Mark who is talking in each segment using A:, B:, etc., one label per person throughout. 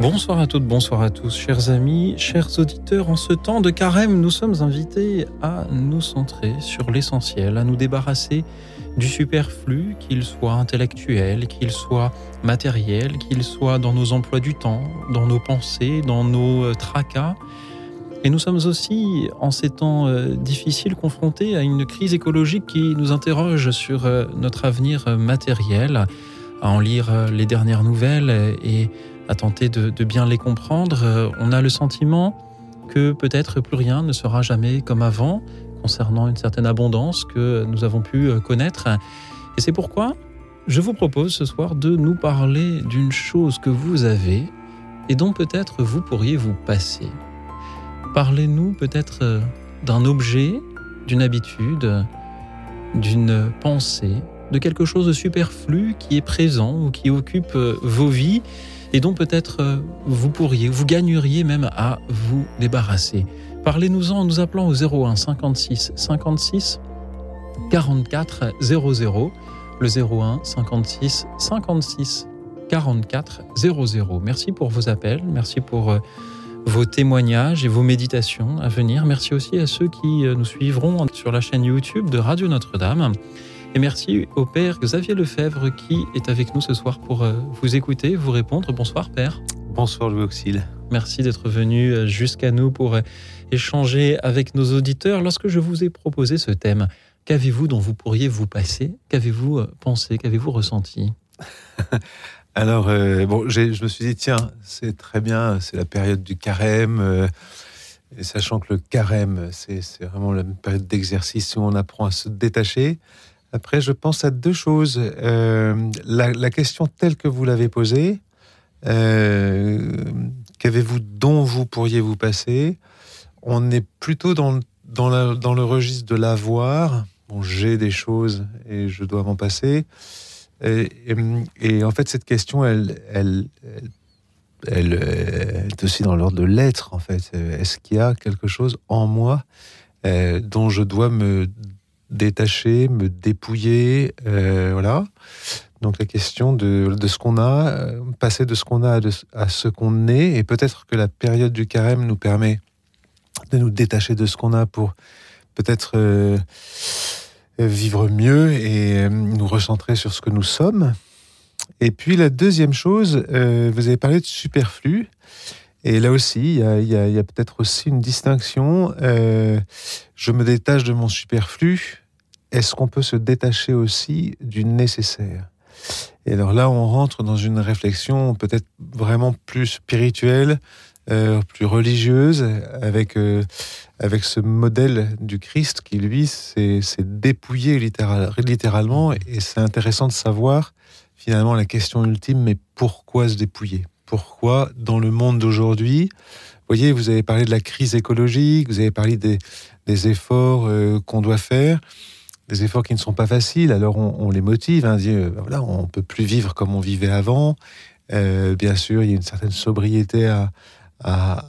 A: Bonsoir à toutes, bonsoir à tous, chers amis, chers auditeurs. En ce temps de carême, nous sommes invités à nous centrer sur l'essentiel, à nous débarrasser du superflu, qu'il soit intellectuel, qu'il soit matériel, qu'il soit dans nos emplois du temps, dans nos pensées, dans nos euh, tracas. Et nous sommes aussi, en ces temps euh, difficiles, confrontés à une crise écologique qui nous interroge sur euh, notre avenir matériel, à en lire les dernières nouvelles et à tenter de, bien les comprendre, euh, on a le sentiment que peut-être plus rien ne sera jamais comme avant concernant une certaine abondance que nous avons pu euh, connaître. Et c'est pourquoi je vous propose ce soir de nous parler d'une chose que vous avez et dont peut-être vous pourriez vous passer. Parlez-nous peut-être euh, d'un objet, d'une habitude, d'une pensée, de quelque chose de superflu qui est présent ou qui occupe vos vies et dont peut-être euh, vous pourriez, vous gagneriez même à vous débarrasser. Parlez-nous-en en nous appelant au 01 56 56 44 00, le 01 56 56 44 00. Merci pour vos appels, merci pour euh, vos témoignages et vos méditations à venir. Merci aussi à ceux qui euh, nous suivront sur la chaîne YouTube de Radio Notre-Dame. Et merci au Père Xavier Lefebvre qui est avec nous ce soir pour euh, vous écouter, vous répondre. Bonsoir Père.
B: Bonsoir Louis Auxil.
A: Merci d'être venu euh, jusqu'à nous pour euh, échanger avec nos auditeurs. Lorsque je vous ai proposé ce thème, qu'avez-vous dont vous pourriez vous passer? Qu'avez-vous pensé? Qu'avez-vous ressenti?
B: Alors, bon, je me suis dit, tiens, c'est très bien, c'est la période du carême. et sachant que le carême, c'est vraiment la période d'exercice où on apprend à se détacher. Après, je pense à deux choses. Euh, la, question telle que vous l'avez posée, euh, qu'avez-vous dont vous pourriez vous passer? On est plutôt dans, dans, dans le registre de l'avoir. Bon, j'ai des choses et je dois m'en passer. Et, en fait, cette question, elle, elle, elle, est aussi dans l'ordre de l'être, en fait. Est-ce qu'il y a quelque chose en moi euh, dont je dois me détacher, me dépouiller, euh, voilà. Donc la question de, ce qu'on a, euh, passer de ce qu'on a à, ce qu'on est, et peut-être que la période du carême nous permet de nous détacher de ce qu'on a pour peut-être euh, vivre mieux et nous recentrer sur ce que nous sommes. Et puis la deuxième chose, vous avez parlé de superflu. Et là aussi, il y a, peut-être aussi une distinction. je me détache de mon superflu, est-ce qu'on peut se détacher aussi du nécessaire? Et alors là, on rentre dans une réflexion peut-être vraiment plus spirituelle, euh, plus religieuse, avec, euh, avec ce modèle du Christ qui, lui, s'est dépouillé littéralement. Et c'est intéressant de savoir, finalement, la question ultime, mais pourquoi se dépouiller? Pourquoi, dans le monde d'aujourd'hui, voyez, vous avez parlé de la crise écologique, vous avez parlé des, efforts euh, qu'on doit faire des efforts qui ne sont pas faciles. Alors on, les motive, hein, dit, euh, voilà, on peut plus vivre comme on vivait avant. Euh, bien sûr, il y a une certaine sobriété à,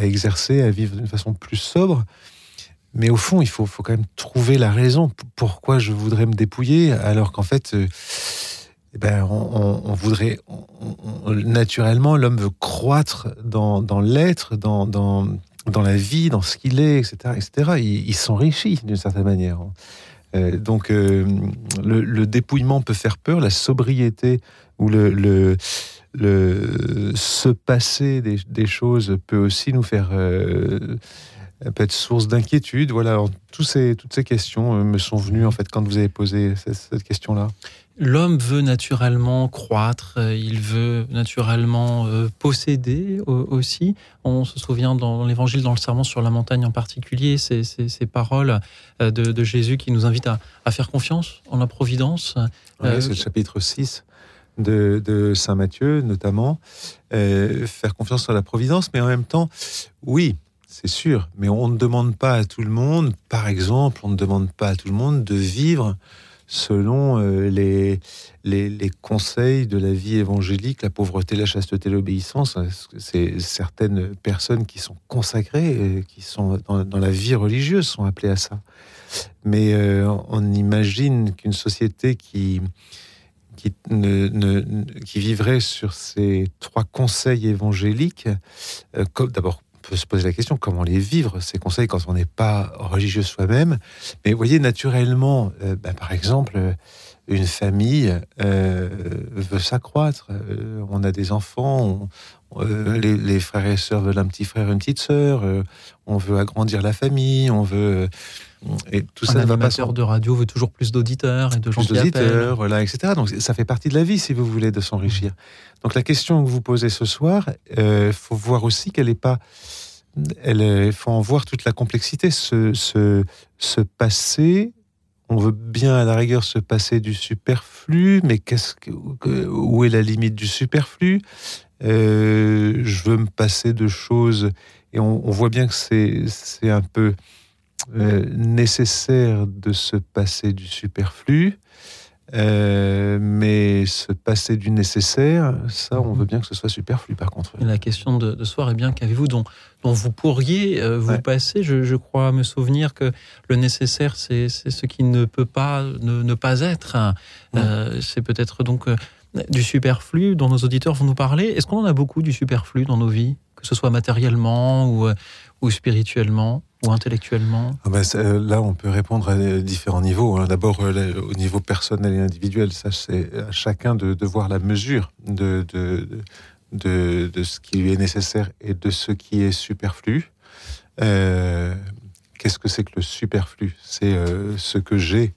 B: exercer, à vivre d'une façon plus sobre. Mais au fond, il faut, faut, quand même trouver la raison pourquoi je voudrais me dépouiller, alors qu'en fait, eh ben, on, voudrait naturellement, l'homme veut croître dans, dans l'être, dans, dans, dans, la vie, dans ce qu'il est, etc., etc. Il, s'enrichit d'une certaine manière. Euh, donc euh, le, dépouillement peut faire peur, la sobriété ou le, le, se passer des, choses peut aussi nous faire euh, peut être source d'inquiétude. Voilà, tous ces, toutes ces questions me sont venues en fait quand vous avez posé cette question-là.
A: L'homme veut naturellement croître, euh, il veut naturellement euh, posséder aussi. On se souvient dans l'évangile, dans le serment sur la montagne en particulier, ces, ces, paroles euh, de, Jésus qui nous invitent à, faire confiance en la providence.
B: c'est le chapitre 6 de, Saint Matthieu notamment. faire confiance en la providence, mais en même temps, oui, c'est sûr, mais on ne demande pas à tout le monde, par exemple, on ne demande pas à tout le monde de vivre selon les, les, conseils de la vie évangélique, la pauvreté, la chasteté, l'obéissance. C'est certaines personnes qui sont consacrées, qui sont dans, la vie religieuse, sont appelées à ça. Mais on imagine qu'une société qui qui, vivrait sur ces trois conseils évangéliques, euh, d'abord, peut se poser la question comment les vivre, ces conseils, quand on n'est pas religieux soi-même. Mais vous voyez, naturellement, euh, bah, par exemple, une famille euh, veut s'accroître. on a des enfants, les, frères et sœurs veulent un petit frère, une petite sœur. on veut agrandir la famille, on veut
A: et tout un ça va pas de radio veut toujours plus d'auditeurs et de gens plus d'auditeurs,
B: voilà, etc. Donc ça fait partie de la vie, si vous voulez, de s'enrichir. Donc la question que vous posez ce soir, il euh, faut voir aussi qu'elle n'est pas, il faut en voir toute la complexité. Ce, ce, ce passé, on veut bien à la rigueur se passer du superflu, mais qu'est-ce que, où est la limite du superflu? Euh, Je veux me passer de choses, et on, on voit bien que c'est un peu euh, nécessaire de se passer du superflu, euh, mais se passer du nécessaire, ça, on veut bien que ce soit superflu par contre.
A: la question de, ce soir est bien qu'avez-vous dont, dont vous pourriez euh, vous passer? Je, crois me souvenir que le nécessaire, c'est ce qui ne peut pas ne, pas être. c'est peut-être donc du superflu dont nos auditeurs vont nous parler. Est-ce qu'on en a beaucoup du superflu dans nos vies, que ce soit matériellement ou, ou spirituellement? Ou intellectuellement?
B: Ah ben, euh, Là, on peut répondre à différents niveaux. Hein. D'abord, euh, au niveau personnel et individuel, ça c'est à chacun de, voir la mesure de, ce qui lui est nécessaire et de ce qui est superflu. Euh, Qu'est-ce que c'est que le superflu? C'est euh, ce que j'ai,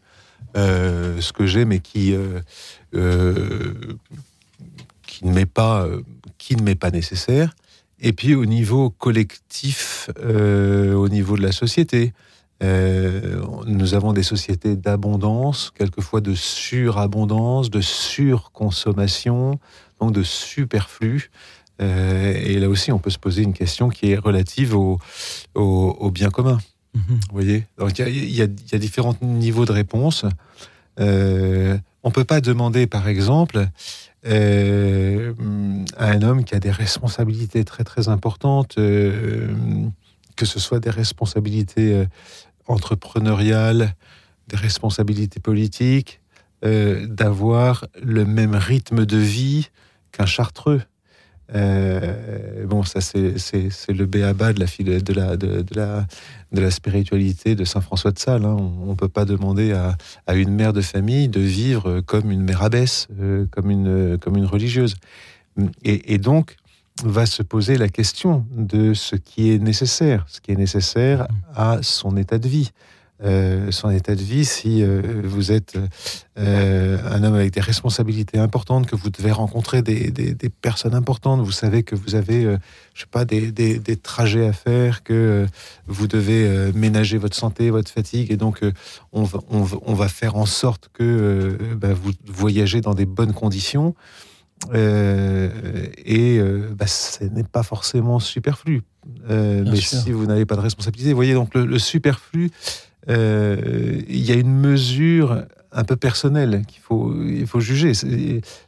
B: euh, ce que j'ai, mais qui ne m'est pas nécessaire et puis au niveau collectif, euh, au niveau de la société, euh, nous avons des sociétés d'abondance, quelquefois de surabondance, de surconsommation, donc de superflu. Euh, et là aussi, on peut se poser une question qui est relative au, au, bien commun. Mhm. Vous voyez? Donc il y, y, a différents niveaux de réponse. Euh, on peut pas demander, par exemple, euh, un homme qui a des responsabilités très très importantes, euh, que ce soit des responsabilités euh, entrepreneuriales, des responsabilités politiques, d'avoir le même rythme de vie qu'un chartreux. Euh, bon, ça c'est le béaba de la, de, la, de, la, de la spiritualité de Saint François de Sales. Hein. On ne peut pas demander à, une mère de famille de vivre comme une mère abbesse, euh, comme, une, comme une religieuse. Et, et, donc, va se poser la question de ce qui est nécessaire, ce qui est nécessaire à son état de vie. Euh, son état de vie, si euh, vous êtes euh, un homme avec des responsabilités importantes, que vous devez rencontrer des, personnes importantes, vous savez que vous avez, je sais pas, des, trajets à faire, que vous devez ménager votre santé, votre fatigue, et donc on va, on, va, faire en sorte que bah, vous voyagez dans des bonnes conditions. et bah, ce n'est pas forcément superflu. mais si vous n'avez pas de responsabilité, vous voyez donc le superflu, il y a une mesure un peu personnelle qu'il faut, il faut juger.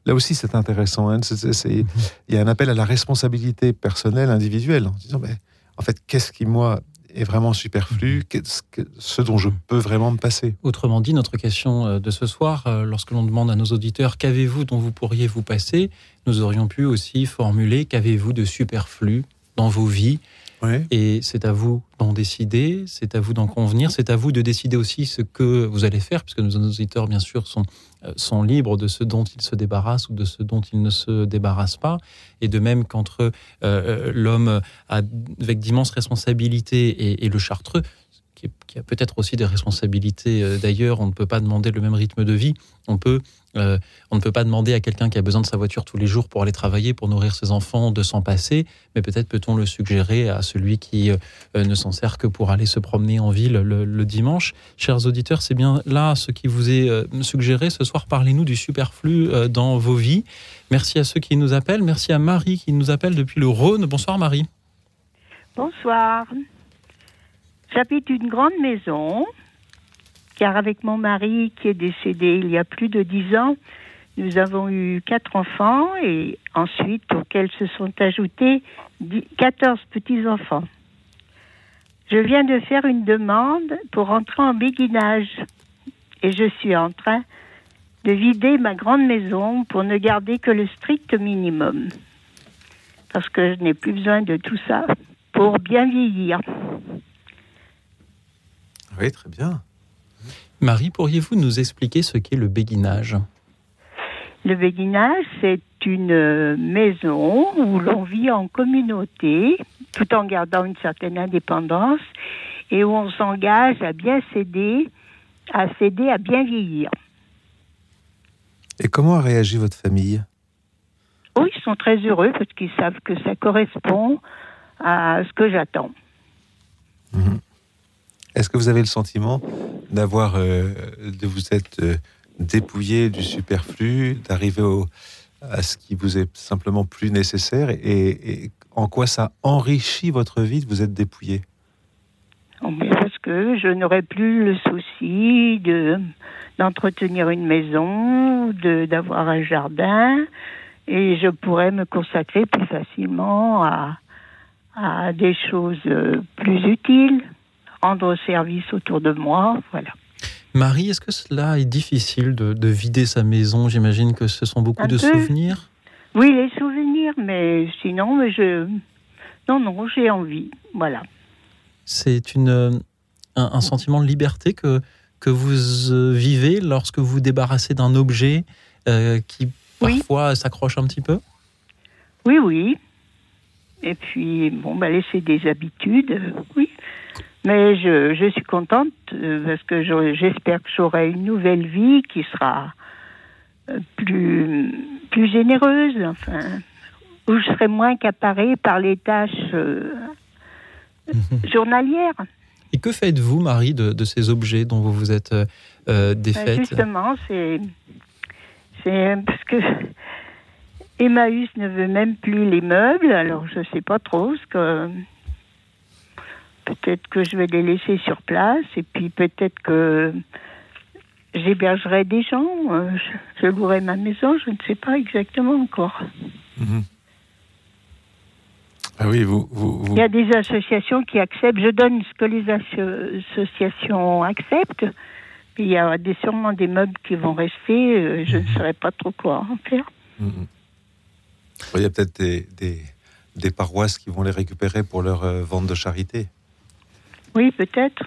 B: Là aussi, c'est intéressant. Hein. il y a un appel à la responsabilité personnelle, individuelle, en disant, ben, en fait, qu'est-ce qui, moi, est vraiment superflu, mhm. ce dont je peux vraiment me passer?
A: Autrement dit, notre question euh, de ce soir, euh, lorsque l'on demande à nos auditeurs qu'avez-vous dont vous pourriez vous passer, nous aurions pu aussi formuler qu'avez-vous de superflu dans vos vies? Et c'est à vous d'en décider, c'est à vous d'en convenir, c'est à vous de décider aussi ce que vous allez faire, puisque nos auditeurs, bien sûr, sont, euh, sont libres de ce dont ils se débarrassent ou de ce dont ils ne se débarrassent pas. Et de même qu'entre euh, euh, l'homme avec d'immenses responsabilités et, le chartreux, qui, a peut-être aussi des responsabilités d'ailleurs. On ne peut pas demander le même rythme de vie. On, peut, euh, on ne peut pas demander à quelqu'un qui a besoin de sa voiture tous les jours pour aller travailler, pour nourrir ses enfants, de s'en passer. Mais peut-être peut-on le suggérer à celui qui euh, ne s'en sert que pour aller se promener en ville le, dimanche. Chers auditeurs, c'est bien là ce qui vous est suggéré ce soir. Parlez-nous du superflu dans vos vies. Merci à ceux qui nous appellent. Merci à Marie qui nous appelle depuis le Rhône. Bonsoir Marie.
C: Bonsoir. J'habite une grande maison car avec mon mari qui est décédé il y a plus de dix ans, nous avons eu quatre enfants et ensuite auxquels se sont ajoutés 14 petits-enfants. Je viens de faire une demande pour entrer en béguinage et je suis en train de vider ma grande maison pour ne garder que le strict minimum. Parce que je n'ai plus besoin de tout ça pour bien vieillir.
B: Oui, très bien.
A: Marie, pourriez-vous nous expliquer ce qu'est le béguinage?
C: Le béguinage, c'est une maison où l'on vit en communauté tout en gardant une certaine indépendance et où on s'engage à bien céder, à céder, à bien vieillir.
B: Et comment a réagi votre famille?
C: Oh, ils sont très heureux parce qu'ils savent que ça correspond à ce que j'attends.
B: Mhm. Est-ce que vous avez le sentiment d'avoir, euh, de vous être euh, dépouillé du superflu, d'arriver à ce qui vous est simplement plus nécessaire et, en quoi ça enrichit votre vie de vous être dépouillé?
C: Oh, Parce que je n'aurai plus le souci de d'entretenir une maison, de d'avoir un jardin, et je pourrais me consacrer plus facilement à, à des choses euh, plus utiles rendre service autour de moi. Voilà.
A: Marie, est-ce que cela est difficile de, vider sa maison? J'imagine que ce sont beaucoup de souvenirs.
C: Oui, les souvenirs, mais sinon, je. Non, non, j'ai envie. Voilà.
A: C'est une, un, sentiment de liberté que, que vous euh, vivez lorsque vous débarrassez d'un objet euh, qui parfois s'accroche un petit peu?
C: Oui, oui. Et puis, bon, bah, laisser des habitudes, euh, oui. Mais je, je suis contente euh, parce que j'espère que j'aurai une nouvelle vie qui sera euh, plus, plus généreuse, enfin, où je serai moins accaparée par les tâches euh, journalières.
A: Et que faites-vous, Marie, de, de, ces objets dont vous vous êtes euh, défaite?
C: Justement, c'est parce que Emmaüs ne veut même plus les meubles, alors je ne sais pas trop ce que Peut-être que je vais les laisser sur place et puis peut-être que j'hébergerai des gens, euh, je, louerai ma maison, je ne sais pas exactement encore.
B: Mhm. Ah oui, vous,
C: Il y a des associations qui acceptent, je donne ce que les associations acceptent. Il y a des, sûrement des meubles qui vont rester, euh, je ne mhm. saurais pas trop quoi en faire. Mhm.
B: Il y a peut-être des, des, paroisses qui vont les récupérer pour leur euh, vente de charité.
C: Oui, peut-être.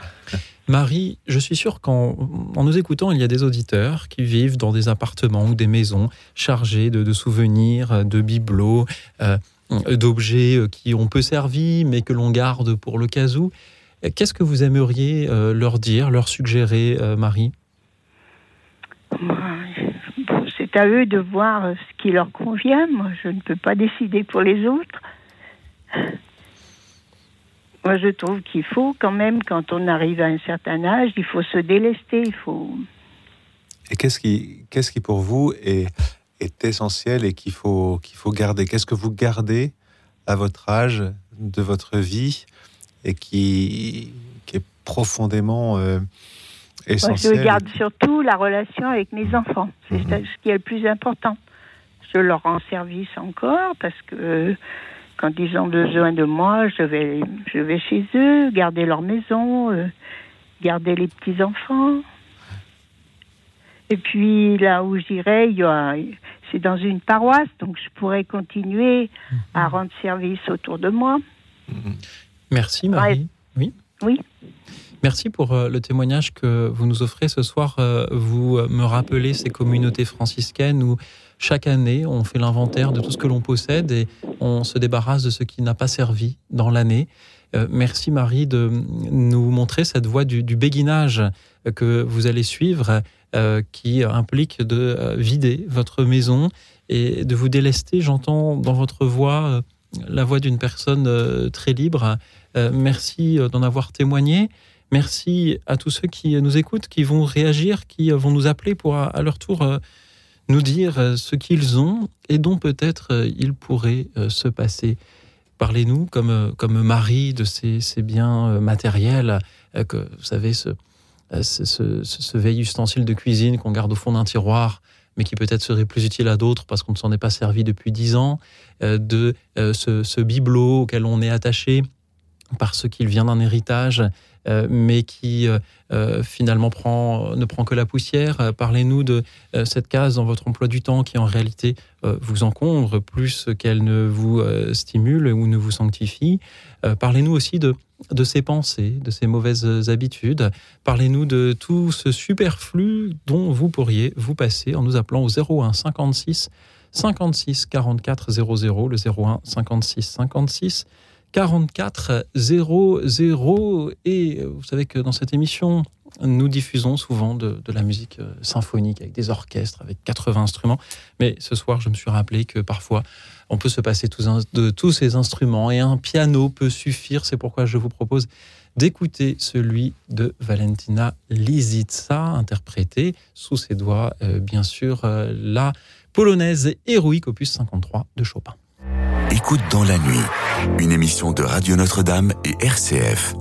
A: Marie, je suis sûr qu'en en nous écoutant, il y a des auditeurs qui vivent dans des appartements ou des maisons chargées de, souvenirs, de bibelots, euh, d'objets euh, qui ont peu servi, mais que l'on garde pour le cas où. Qu'est-ce que vous aimeriez euh, leur dire, leur suggérer, Marie?
C: C'est à eux de voir ce qui leur convient. Moi, je ne peux pas décider pour les autres. Moi, je trouve qu'il faut quand même, quand on arrive à un certain âge, il faut se délester, il faut.
B: Et qu'est-ce qui, qu'est-ce qui pour vous est, est essentiel et qu'il faut, qu'il faut garder? Qu'est-ce que vous gardez à votre âge de votre vie et qui, qui est profondément euh, essentiel
C: Moi, Je garde surtout la relation avec mes enfants. C'est mhm. ce qui est le plus important. Je leur rends service encore parce que quand ils ont besoin de moi, je vais, je vais chez eux, garder leur maison, euh, garder les petits enfants. Et puis là où j'irai, c'est dans une paroisse, donc je pourrais continuer à rendre service autour de moi.
A: Merci Marie. Oui.
C: Oui.
A: Merci pour euh, le témoignage que vous nous offrez ce soir. Euh, vous me rappelez ces communautés franciscaines où chaque année, on fait l'inventaire de tout ce que l'on possède et on se débarrasse de ce qui n'a pas servi dans l'année. Euh, merci Marie de nous montrer cette voie du, béguinage que vous allez suivre, euh, qui implique de euh, vider votre maison et de vous délester. J'entends dans votre voix la voix d'une personne très libre. merci d'en avoir témoigné. Merci à tous ceux qui nous écoutent, qui vont réagir, qui vont nous appeler pour à leur tour nous dire euh, ce qu'ils ont et dont peut-être euh, il pourrait euh, se passer. Parlez-nous comme, comme Marie de ces, biens matériels, que vous savez, ce, ce, ce, vieil ustensile de cuisine qu'on garde au fond d'un tiroir, mais qui peut-être serait plus utile à d'autres parce qu'on ne s'en est pas servi depuis dix ans, de ce, ce, bibelot auquel on est attaché parce qu'il vient d'un héritage, mais qui finalement prend, ne prend que la poussière. Parlez-nous de cette case dans votre emploi du temps qui en réalité vous encombre plus qu'elle ne vous stimule ou ne vous sanctifie. Parlez-nous aussi de de ses pensées, de ses mauvaises habitudes. Parlez-nous de tout ce superflu dont vous pourriez vous passer en nous appelant au 01 56 56 44 00, le 01 56 56 44 00. Et vous savez que dans cette émission, nous diffusons souvent de, la musique euh, symphonique avec des orchestres, avec 80 instruments. Mais ce soir, je me suis rappelé que parfois, on peut se passer de tous ces instruments et un piano peut suffire. C'est pourquoi je vous propose d'écouter celui de Valentina Lisitsa, interprété sous ses doigts, euh, bien sûr, euh, la polonaise héroïque opus 53 de Chopin.
D: Écoute dans la nuit, une émission de Radio Notre-Dame et RCF.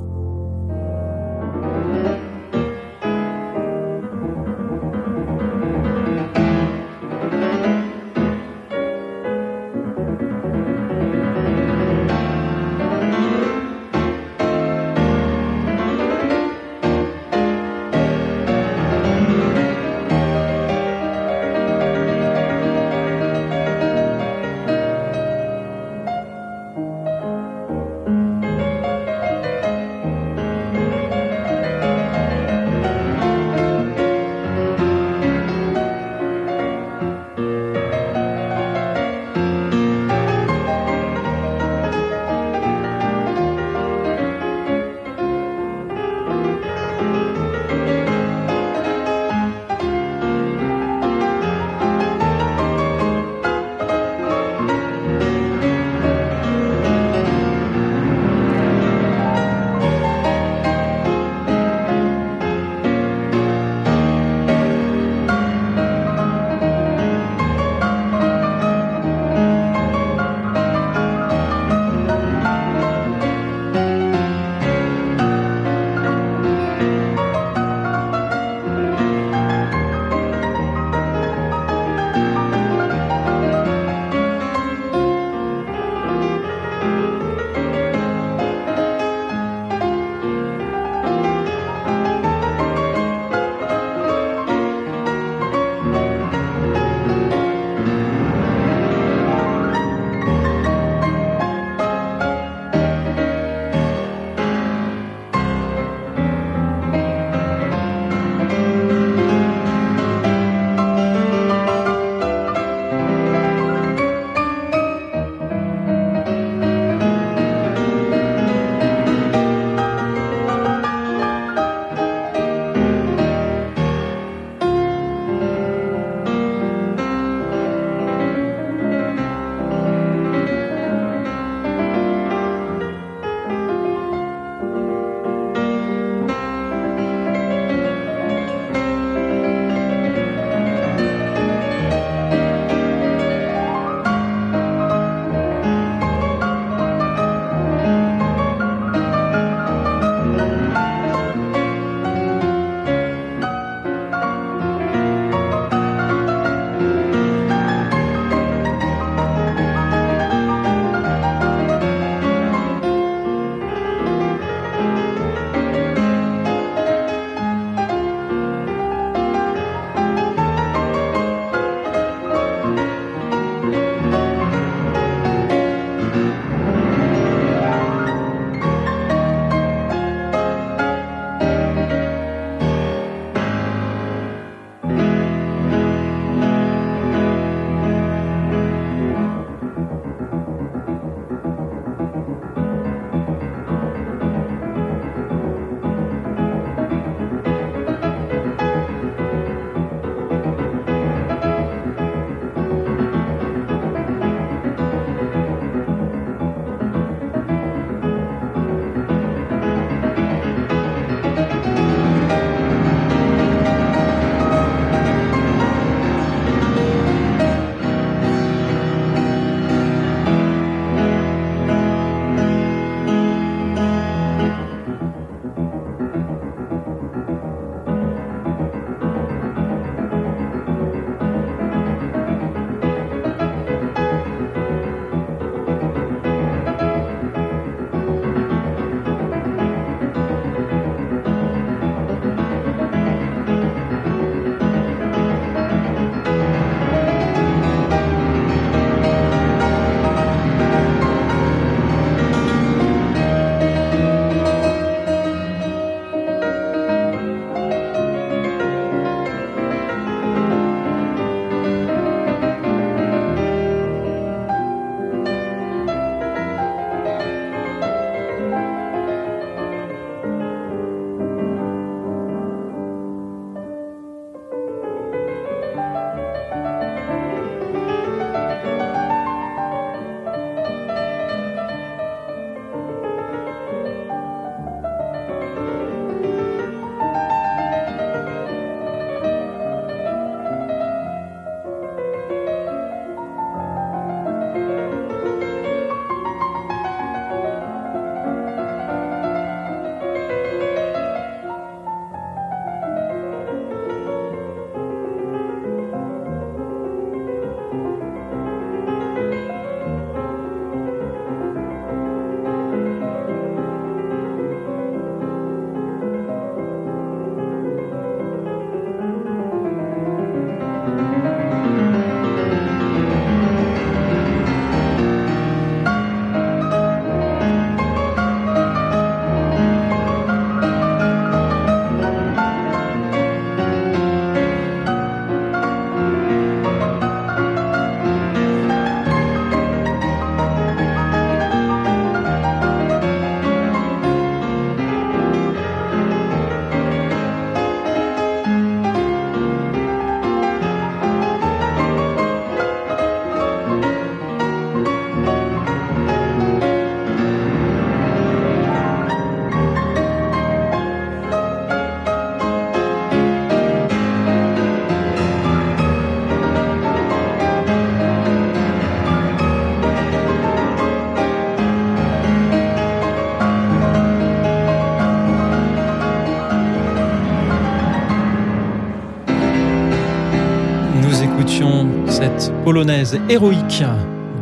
A: Polonaise héroïque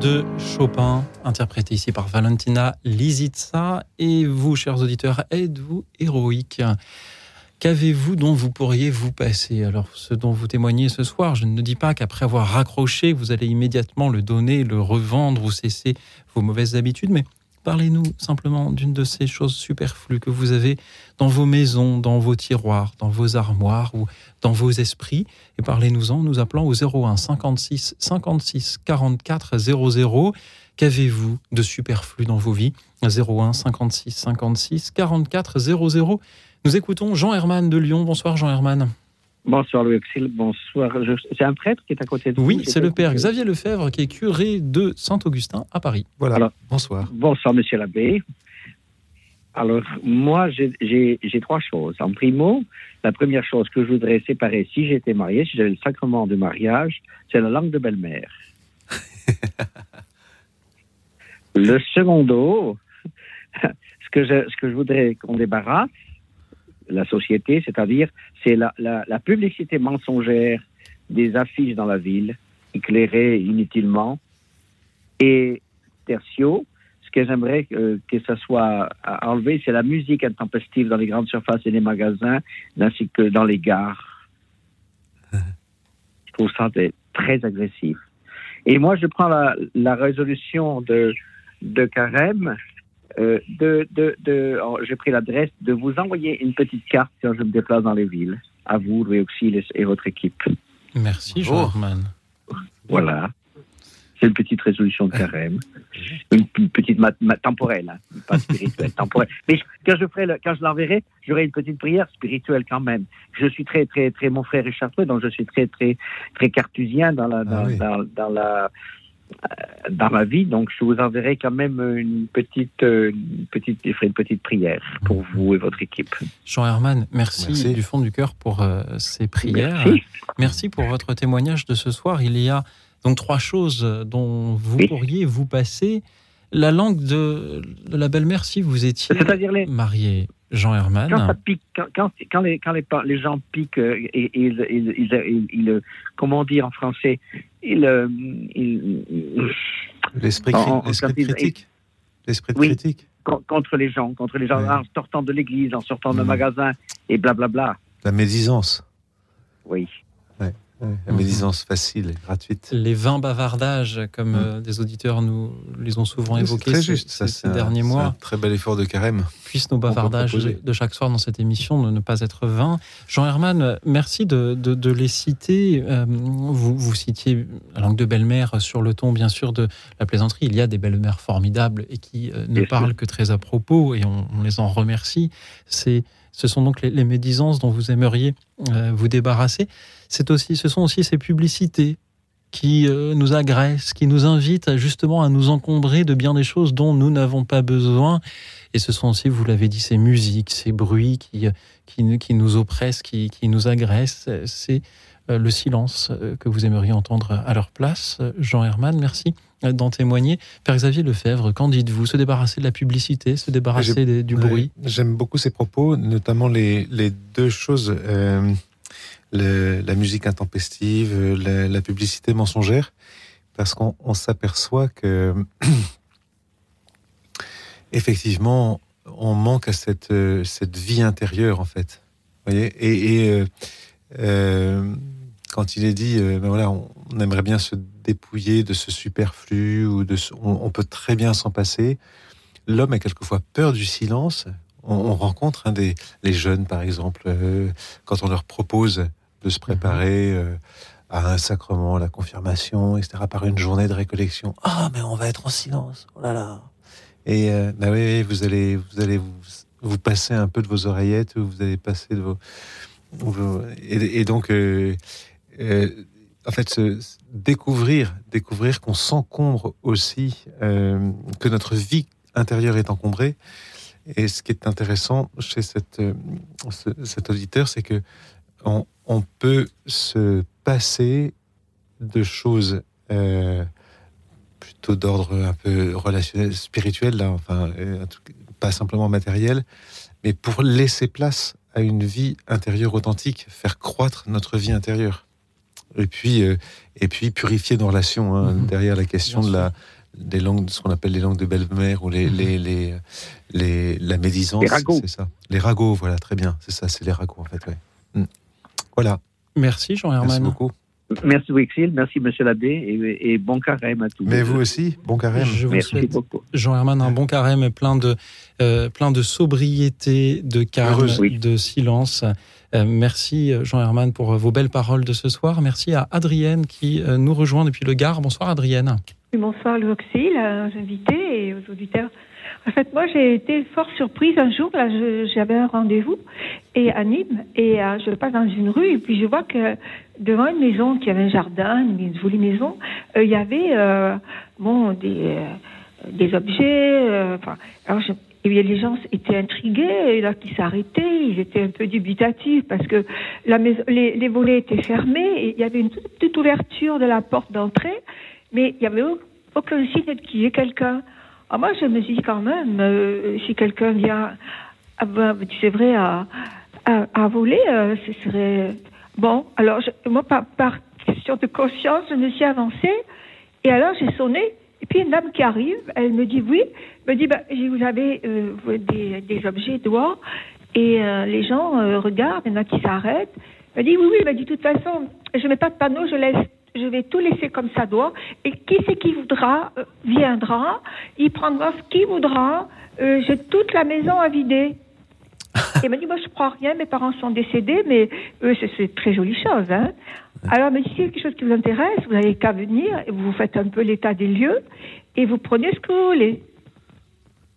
A: de Chopin, interprétée ici par Valentina Lisitsa. Et vous, chers auditeurs, êtes-vous héroïque? Qu'avez-vous dont vous pourriez vous passer? Alors, ce dont vous témoignez ce soir, je ne dis pas qu'après avoir raccroché, vous allez immédiatement le donner, le revendre ou cesser vos mauvaises habitudes, mais Parlez-nous simplement d'une de ces choses superflues que vous avez dans vos maisons, dans vos tiroirs, dans vos armoires ou dans vos esprits. Et parlez-nous-en, nous appelant au 01 56 56 44 00. Qu'avez-vous de superflu dans vos vies? 01 56 56 44 00. Nous écoutons Jean Herman de Lyon. Bonsoir Jean Herman.
E: Bonsoir Louis Auxil, bonsoir. C'est un prêtre qui est à côté de vous
A: Oui, c'est le père Xavier Lefebvre qui est curé de Saint-Augustin à Paris.
B: Voilà, bonsoir.
E: Bonsoir Monsieur l'abbé. Alors, moi, j'ai trois choses. En primo, la première chose que je voudrais séparer si j'étais marié, si j'avais le sacrement de mariage, c'est la langue de belle-mère. le secondo, ce que je, ce que je voudrais qu'on débarrasse, la société, c'est-à-dire c'est la, la, publicité mensongère des affiches dans la ville, éclairées inutilement. Et tertio, ce que j'aimerais que, que ça soit enlevé, c'est la musique intempestive dans les grandes surfaces et les magasins, ainsi que dans les gares. Je trouve ça très agressif. Et moi, je prends la, la résolution de, de Carême euh, de, de, de oh, j'ai pris l'adresse de vous envoyer une petite carte quand je me déplace dans les villes. À vous, Louis Auxil et votre équipe.
A: Merci, jean
E: Voilà. C'est une petite résolution de carême. Une, petite temporelle, hein, pas spirituelle, temporelle. Mais quand je ferai quand je l'enverrai, j'aurai une petite prière spirituelle quand même. Je suis très, très, très, mon frère est chartreux, donc je suis très, très, très cartusien dans la, dans, ah dans la, dans ma vie. Donc, je vous enverrai quand même une petite, euh, une petite, une petite prière pour vous et votre équipe.
A: Jean Herman, merci, du fond du cœur pour euh, ces prières. Merci. pour votre témoignage de ce soir. Il y a donc trois choses dont vous pourriez vous passer. La langue de, de la belle-mère, si vous étiez marié. Jean Herman.
E: Quand, ça pique, quand, quand, les, quand les, les, gens piquent, et, ils, comment dire en français,
B: ils, l'esprit critique, l'esprit de critique,
E: contre les gens, contre les gens, en sortant de l'église, en sortant d'un mmh. magasin, et blablabla.
B: La médisance.
E: Oui.
B: La médisance facile et gratuite.
A: Les 20 bavardages, comme mm. euh, des auditeurs nous les ont souvent évoqués
B: très juste, ça,
A: ces, derniers mois. Un
B: très bel effort de carême.
A: Puissent nos bavardages de chaque soir dans cette émission ne, pas être vains. Jean Herman, merci de, de, les citer. Euh, vous, vous citiez la langue de belle-mère sur le ton, bien sûr, de la plaisanterie. Il y a des belles-mères formidables et qui euh, ne parlent que très à propos et on, on les en remercie. C'est ce sont donc les, médisances dont vous aimeriez euh, vous débarrasser. C'est aussi, ce sont aussi ces publicités qui euh, nous agressent, qui nous invitent justement à nous encombrer de bien des choses dont nous n'avons pas besoin. Et ce sont aussi, vous l'avez dit, ces musiques, ces bruits qui, qui, qui nous oppressent, qui, qui nous agressent. C'est euh, le silence que vous aimeriez entendre à leur place. Jean Herman, merci d'en témoigner. Père Xavier Lefebvre, qu'en dites-vous? Se débarrasser de la publicité, se débarrasser du bruit?
B: J'aime beaucoup ces propos, notamment les, les deux choses, euh, la musique intempestive, la, publicité mensongère, parce qu'on s'aperçoit que, effectivement, on manque à cette, cette vie intérieure, en fait. voyez? Et, et euh, quand il est dit, euh, ben voilà, on, aimerait bien se dépouiller de ce superflu ou de, on, peut très bien s'en passer. L'homme a quelquefois peur du silence. On, rencontre hein, des les jeunes, par exemple, euh, quand on leur propose de se préparer mhm. euh, à un sacrement, la confirmation, etc., par une journée de récollection. Ah, mais on va être en silence. Oh là là. Et ben oui, vous allez, vous allez vous, vous passer un peu de vos oreillettes, vous allez passer de vos, et, et donc euh, en fait, découvrir, découvrir qu'on s'encombre aussi, euh, que notre vie intérieure est encombrée. Et ce qui est intéressant chez euh, cet auditeur, c'est que on, peut se passer de choses plutôt d'ordre un peu relationnel, spirituel, là, enfin, pas simplement matériel, mais pour laisser place à une vie intérieure authentique, faire croître notre vie intérieure. Et puis, euh, et puis purifier nos relations hein,
A: Mhm.
B: derrière la question
A: Bien
B: de la des langues, ce qu'on appelle les langues de belle-mère ou les,
A: Mhm.
B: les, les, les- la médisance.
E: Les ragots.
B: C'est ça. Les ragots, voilà, très bien. C'est ça, c'est les ragots en fait. ouais. Mm. Voilà.
A: Merci Jean
B: Merci beaucoup.
E: Merci Wixil, merci Monsieur l'abbé et, et bon carême à tous.
B: Mais vous aussi, bon carême.
A: Je vous
E: Merci
A: souhaite
E: beaucoup.
A: Jean Herman un bon carême et plein de euh, plein de sobriété, de calme,
B: Heureuse.
E: Oui.
A: de silence. Euh, merci Jean Herman pour vos belles paroles de ce soir. Merci à Adrienne qui euh, nous rejoint depuis le Gard. Bonsoir Adrienne.
F: Bonsoir Louis Auxil, aux invités et aux auditeurs. En fait, moi, j'ai été fort surprise un jour. Là, j'avais un rendez-vous et à Nîmes et euh, je passe dans une rue et puis je vois que devant une maison qui avait un jardin, une jolie maison, euh, il y avait euh, bon des euh, des objets. euh, alors je- et les gens étaient intrigués, et là, qui s'arrêtaient, ils étaient un peu dubitatifs parce que la maison, les, les volets étaient fermés et il y avait une toute petite ouverture de la porte d'entrée, mais il n'y avait au- aucun signe qu'il y ait quelqu'un. Alors moi, je me dit quand même, euh, si quelqu'un vient, ah ben, c'est vrai, à, à, à voler, euh, ce serait bon. Alors je- moi, par, par question de conscience, je me suis avancée et alors j'ai sonné. Et puis une dame qui arrive, elle me dit oui, me dit bah, vous avez euh, des, des objets dehors et euh, les gens euh, regardent, il y en a qui s'arrêtent. Elle me dit oui, oui, dit de toute façon, je mets pas de panneau, je laisse, je vais tout laisser comme ça dehors. Et qui c'est qui voudra euh, viendra, il prendra ce qu'il voudra. Euh, J'ai toute la maison à vider. Et elle m'a dit, moi je crois rien, mes parents sont décédés, mais eux, c'est- très jolie chose. Hein. Alors, elle m'a dit, si c'est quelque chose qui vous intéresse, vous n'avez qu'à venir, et vous faites un peu l'état des lieux, et vous prenez ce que vous voulez.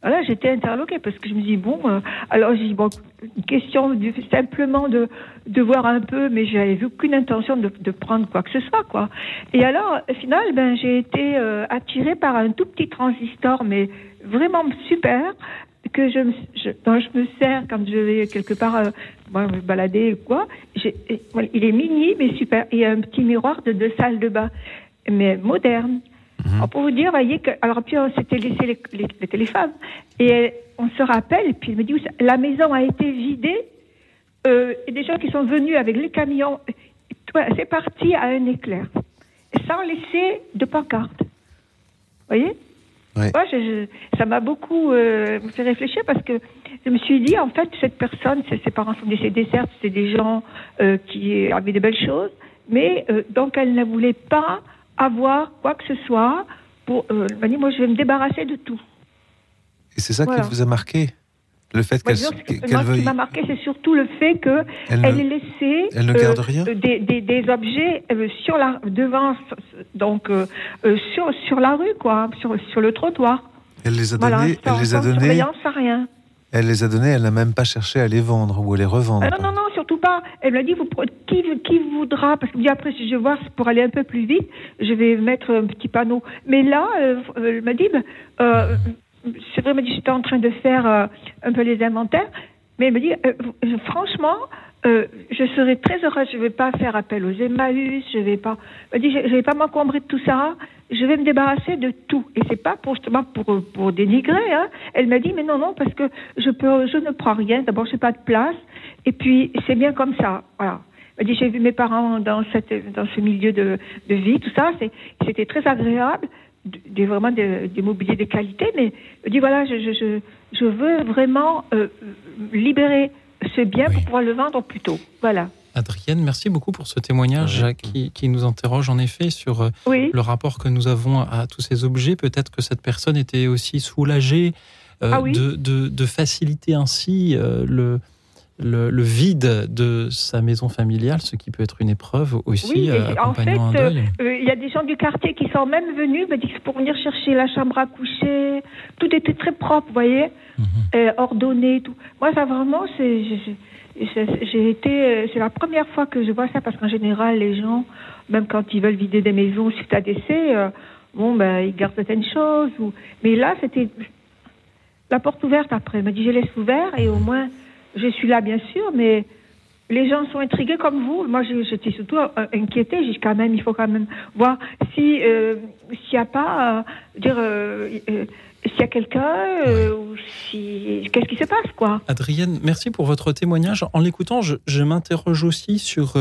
F: Voilà, j'étais interloquée parce que je me dis, bon, euh, alors j'ai dit, bon, une question simplement de, de voir un peu, mais j'avais aucune intention de, de prendre quoi que ce soit, quoi. Et alors, au final, ben, j'ai été euh, attirée par un tout petit transistor, mais vraiment super, que je, me- je, dont je me sers quand je vais quelque part euh, moi, me balader quoi. Il est mini, mais super. Il y a un petit miroir de deux salles de bain, mais moderne. Alors, pour vous dire, voyez que, alors puis on s'était laissé les, les, les téléphones et euh, on se rappelle, puis il me dit, la maison a été vidée, euh, et des gens qui sont venus avec les camions, c'est parti à un éclair, sans laisser de pancarte. Vous voyez. Moi, je- je- ça m'a beaucoup euh, fait réfléchir parce que je me suis dit, en fait, cette personne, ses, ses parents sont décédés, certes, c'est des gens euh, qui avaient de belles choses, mais euh, donc elle ne voulait pas avoir quoi que ce soit. Pour, euh, elle m'a dit, moi, je vais me débarrasser de tout.
B: Et c'est ça
F: Voilà.
B: qui vous a marqué Le fait qu'elle
F: que
B: qu'elle
F: moi, ce qui
B: veuille.
F: m'a marqué, c'est surtout le fait que
B: Elle
F: elle
B: ne-
F: ait laissé
B: elle ne garde rien?
F: euh, des, des, des objets euh, sur la devant donc euh, sur sur la rue quoi sur sur le trottoir
B: Elle les a
F: voilà
B: donnés, elle les a donnés,
F: rien
B: elle les a donnés, elle n'a même pas cherché à les vendre ou à les revendre.
F: Ah non non non pas. Elle m'a dit vous qui voudra parce que après si je vois pour aller un peu plus vite je vais mettre un petit panneau. Mais là euh, elle m'a dit ben, euh, c'est vrai elle m'a dit j'étais en train de faire euh, un peu les inventaires mais elle me dit euh, franchement euh, je serais très heureuse. Je ne vais pas faire appel aux Emmaüs. Je vais pas. Je ne vais pas m'encombrer de tout ça. Je vais me débarrasser de tout. Et c'est pas pour justement pour dénigrer. Hein. Elle m'a dit, mais non non parce que je je ne prends rien. D'abord, j'ai pas de place. Et puis c'est bien comme ça. Voilà. Elle dit, j'ai vu mes parents dans ce milieu de vie, tout ça. C'était très agréable. Des, vraiment des, mobiliers de qualité, mais elle dit voilà, je, je, je, je veux vraiment euh, libérer ce bien
A: Oui.
F: pour pouvoir le vendre plus tôt. Voilà.
A: Adrienne, merci beaucoup pour ce témoignage qui, qui nous interroge en effet sur euh,
F: Oui.
A: le rapport que nous avons à tous ces objets. Peut-être que cette personne était aussi soulagée euh,
F: Ah oui.
A: de, de- de faciliter ainsi euh, le, le, le vide de sa maison familiale, ce qui peut être une épreuve aussi
F: Oui,
A: euh,
F: en fait,
A: deuil.
F: Euh, Il y a des gens du quartier qui sont même venus, me disent que pour venir chercher la chambre à coucher. Tout était très propre, vous voyez,
A: Mhm.
F: euh, ordonné, tout. Moi, ça vraiment, c'est, j'ai- été, euh, c'est la première fois que je vois ça parce qu'en général, les gens, même quand ils veulent vider des maisons suite à décès, euh, bon, ben, ils gardent certaines choses. Ou... Mais là, c'était la porte ouverte après. Elle m'a dit, je laisse ouvert et au moins, je suis là, bien sûr, mais les gens sont intrigués comme vous. Moi, j'étais surtout euh, inquiétée. J'ai quand même, il faut quand même voir si euh, s'il n'y a pas, euh, dire, euh, s'il y a quelqu'un ou si qu'est-ce qui se passe, quoi.
A: Adrienne, merci pour votre témoignage. En l'écoutant, je, je m'interroge aussi sur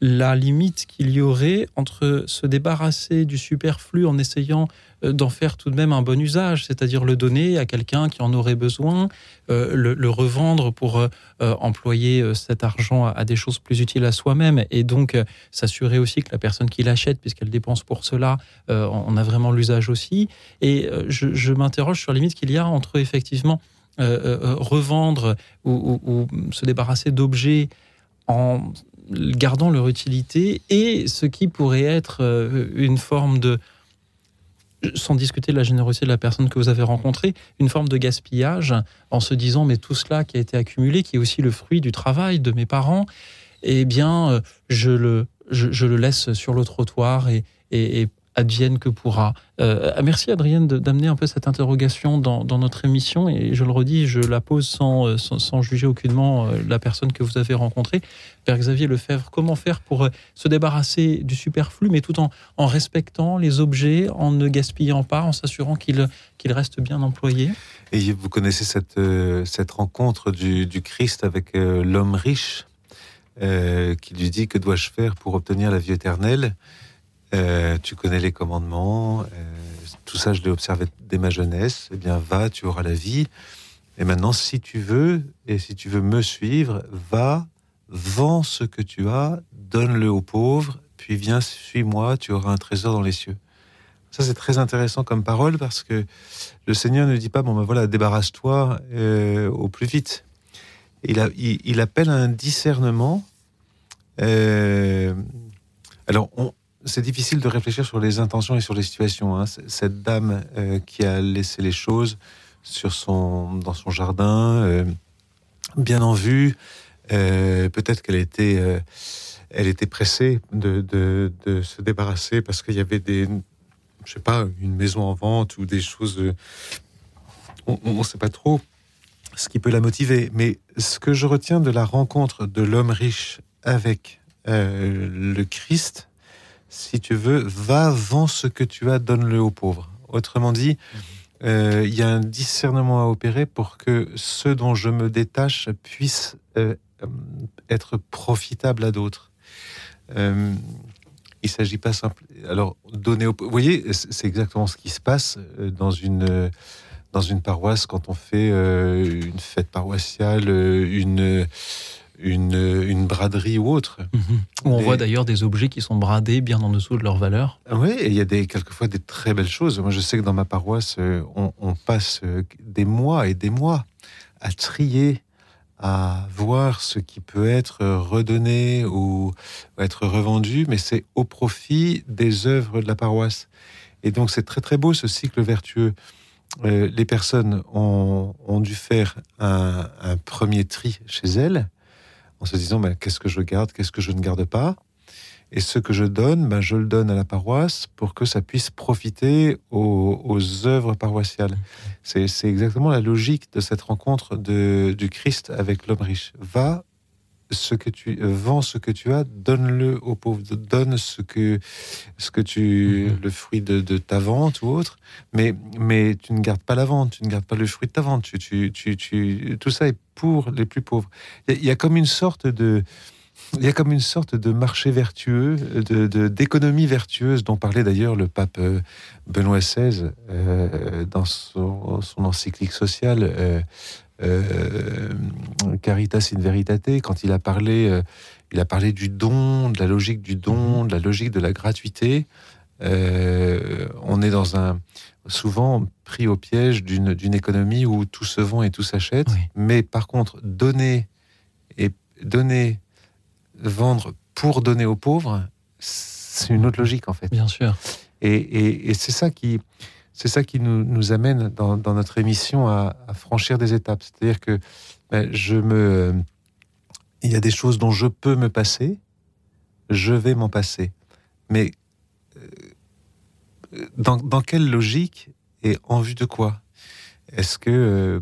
A: la limite qu'il y aurait entre se débarrasser du superflu en essayant euh, d'en faire tout de même un bon usage, c'est-à-dire le donner à quelqu'un qui en aurait besoin, euh, le, revendre pour euh, employer cet argent à, des choses plus utiles à soi-même, et donc s'assurer aussi que la personne qui l'achète, puisqu'elle dépense pour cela, on a vraiment l'usage aussi. Et je, je m'interroge sur la limite qu'il y a entre effectivement revendre ou, ou se débarrasser d'objets en gardant leur utilité et ce qui pourrait être euh, une forme de, sans discuter de la générosité de la personne que vous avez rencontrée, une forme de gaspillage en se disant mais tout cela qui a été accumulé, qui est aussi le fruit du travail de mes parents, eh bien euh, je le, je, le laisse sur le trottoir et, et, advienne que pourra. Euh, merci Adrienne d'amener un peu cette interrogation dans, notre émission et je le redis, je la pose sans, euh, sans, juger aucunement euh, la personne que vous avez rencontrée. Père Xavier Lefebvre, comment faire pour se débarrasser du superflu mais tout en, en respectant les objets, en ne gaspillant pas, en s'assurant qu'ils qu'il restent bien employés
B: Et vous connaissez cette, cette rencontre du, du Christ avec l'homme riche qui lui dit que dois-je faire pour obtenir la vie éternelle? Euh, tu connais les commandements, euh, tout ça je l'ai observé dès ma jeunesse, eh bien va, tu auras la vie. Et maintenant, si tu veux, et si tu veux me suivre, va, vends ce que tu as, donne-le aux pauvres, puis viens, suis-moi, tu auras un trésor dans les cieux. Ça, c'est très intéressant comme parole parce que le Seigneur ne dit pas, bon ben voilà, débarrasse-toi euh, au plus vite. Il, appelle un discernement. alors, on, c'est difficile de réfléchir sur les intentions et sur les situations. Hein. Cette dame euh, qui a laissé les choses sur son, dans son jardin, euh, bien en vue, euh, peut-être qu'elle était, elle était pressée de, de, se débarrasser parce qu'il y avait des, je sais pas, une maison en vente ou des choses. on ne sait pas trop ce qui peut la motiver. Mais ce que je retiens de la rencontre de l'homme riche avec le Christ, si tu veux, va, vends ce que tu as, donne-le aux pauvres. Autrement dit, euh, il y a un discernement à opérer pour que ce dont je me détache puisse euh, être profitable à d'autres. Euh, il s'agit pas simple. Alors, donner Vous voyez, c'est exactement ce qui se passe dans une, dans une paroisse quand on fait une fête paroissiale, une une, une braderie ou autre.
A: Mhm. on voit d'ailleurs des objets qui sont bradés bien en dessous de leur valeur.
B: Ah oui, et il y a des, quelquefois des très belles choses. Moi, je sais que dans ma paroisse, euh, on, passe euh, des mois et des mois à trier, à voir ce qui peut être redonné ou être revendu, mais c'est au profit des œuvres de la paroisse. Et donc, c'est très très beau ce cycle vertueux. Euh, les personnes ont, ont dû faire un, un, premier tri chez elles, en se disant ben, qu'est-ce que je garde, qu'est-ce que je ne garde pas? Et ce que je donne, ben, je le donne à la paroisse pour que ça puisse profiter aux, œuvres paroissiales. C'est exactement la logique de cette rencontre de, du Christ avec l'homme riche. Va ce que tu vends ce que tu as, donne-le aux pauvres, donne ce que ce que tu mhm. le fruit de, ta vente ou autre, mais mais tu ne gardes pas la vente, tu ne gardes pas le fruit de ta vente, tu, tu, tu, tu tout ça est pour les plus pauvres. Il y, a comme une sorte de il y a comme une sorte de marché vertueux, de d'économie vertueuse dont parlait d'ailleurs le pape euh, Benoît XVI euh, dans son, son, encyclique sociale. Euh, euh, Caritas in Veritate, quand il a parlé, euh, il a parlé du don, de la logique du don, mhm. de la logique de la gratuité. Euh, on est dans un souvent pris au piège d'une économie où tout se vend et tout s'achète. Mais par contre, donner et donner, vendre pour donner aux pauvres, c'est une autre logique en fait.
A: Bien sûr.
B: et c'est ça qui, c'est ça qui nous, amène dans, notre émission à, franchir des étapes. C'est-à-dire que ben, je me, il y a des choses dont je peux me passer, je vais m'en passer. Mais euh, dans, quelle logique et en vue de quoi? Est-ce que euh,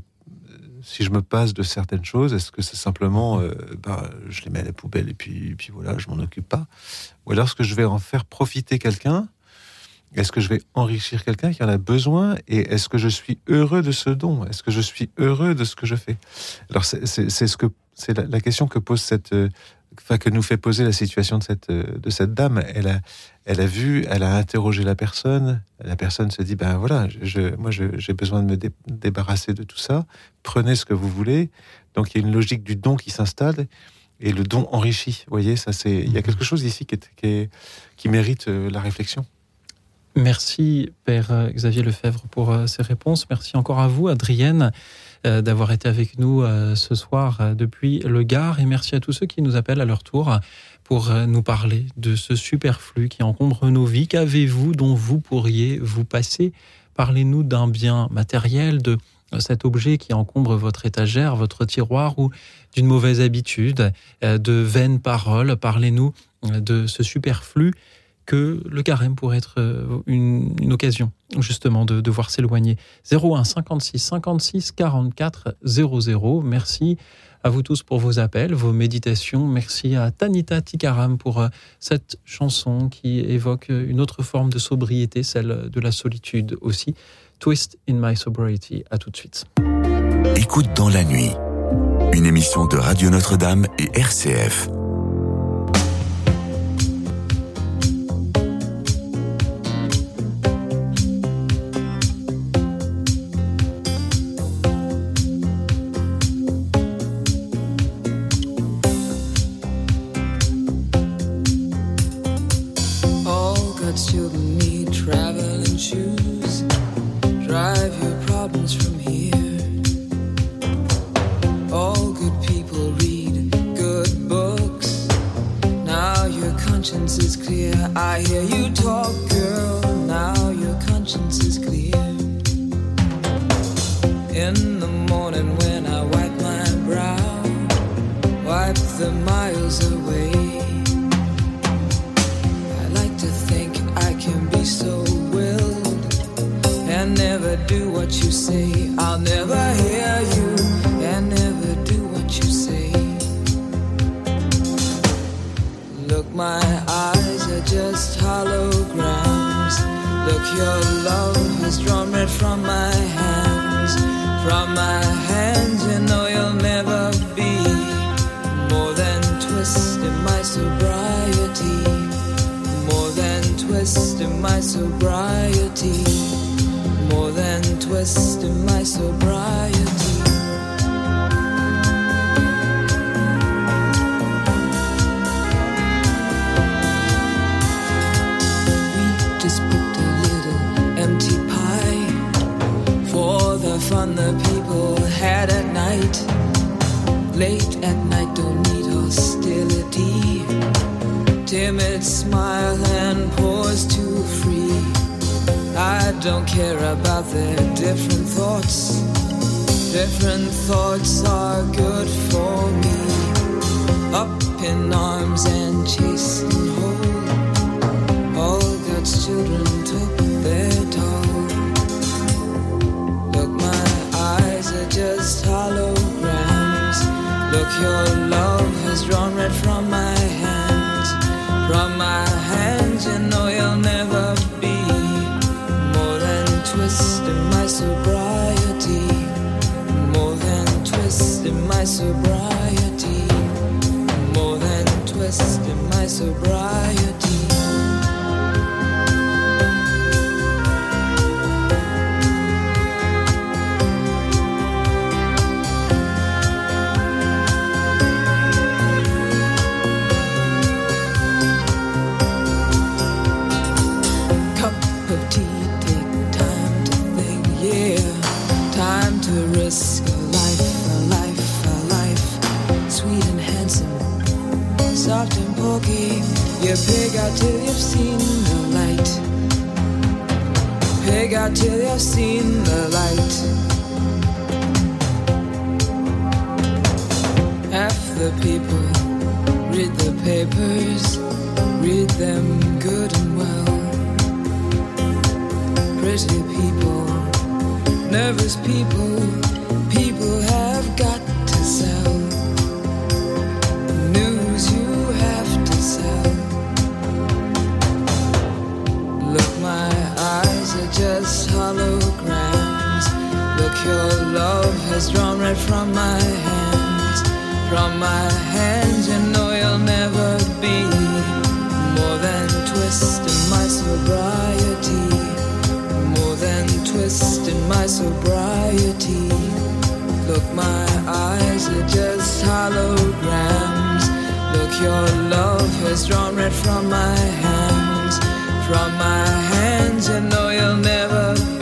B: si je me passe de certaines choses, est-ce que c'est simplement, euh, ben, je les mets à la poubelle et puis, puis voilà, je m'en occupe pas? Ou alors est-ce que je vais en faire profiter quelqu'un est-ce que je vais enrichir quelqu'un qui en a besoin Et est-ce que je suis heureux de ce don? Est-ce que je suis heureux de ce que je fais? Alors c'est ce que c'est la, question que pose cette euh, enfin, que nous fait poser la situation de cette, de cette dame. Elle a, elle a vu, elle a interrogé la personne. La personne se dit, ben voilà, je, moi j'ai besoin de me débarrasser de tout ça. Prenez ce que vous voulez. Donc il y a une logique du don qui s'installe et le don enrichit. Vous voyez, ça c'est, il y a mhm. quelque chose ici qui, est, qui, mérite euh, la réflexion.
A: Merci Père euh, Xavier Lefebvre pour euh, ces réponses. Merci encore à vous, Adrienne, d'avoir été avec nous ce soir depuis le Gard. Et merci à tous ceux qui nous appellent à leur tour pour nous parler de ce superflu qui encombre nos vies. Qu'avez-vous dont vous pourriez vous passer? Parlez-nous d'un bien matériel, de cet objet qui encombre votre étagère, votre tiroir ou d'une mauvaise habitude, euh, de vaines paroles. Parlez-nous euh, de ce superflu que le carême pourrait être euh, une, occasion justement de, voir s'éloigner. 01 56 56 44 00. Merci à vous tous pour vos appels, vos méditations. Merci à Tanita Tikaram pour cette chanson qui évoque une autre forme de sobriété, celle de la solitude aussi. Twist in My Sobriety. À tout de suite.
D: Écoute dans la nuit, une émission de Radio Notre-Dame et RCF.
G: do what you say. I'll never hear you and never do what you say. Look, my eyes are just holograms. Look, your love has drawn red from my hands. From my hands, you know you'll never be more than twisting my sobriety. More than twisting my sobriety west in my sobriety. We just booked a little empty pie for the fun the people had at night. Late at night, don't need hostility. Timid smile and pause too free. I don't care about their different thoughts. Different thoughts are good for me. Up in arms and chasing home. All God's children took their toll. Look, my eyes are just holograms. Look, your in my sobriety, more than a twist in my sobriety. You pig out till you've seen the light. Pig out till you've seen the light. Half the people read the papers, read them good and well. Pretty people, nervous people just holograms. Look, your love has drawn right from my hands. From my hands, you know you'll never be more than twist in my sobriety. More than twist in my sobriety. Look, my eyes are just holograms. Look, your love has drawn right from my hands.
A: From my and know you'll never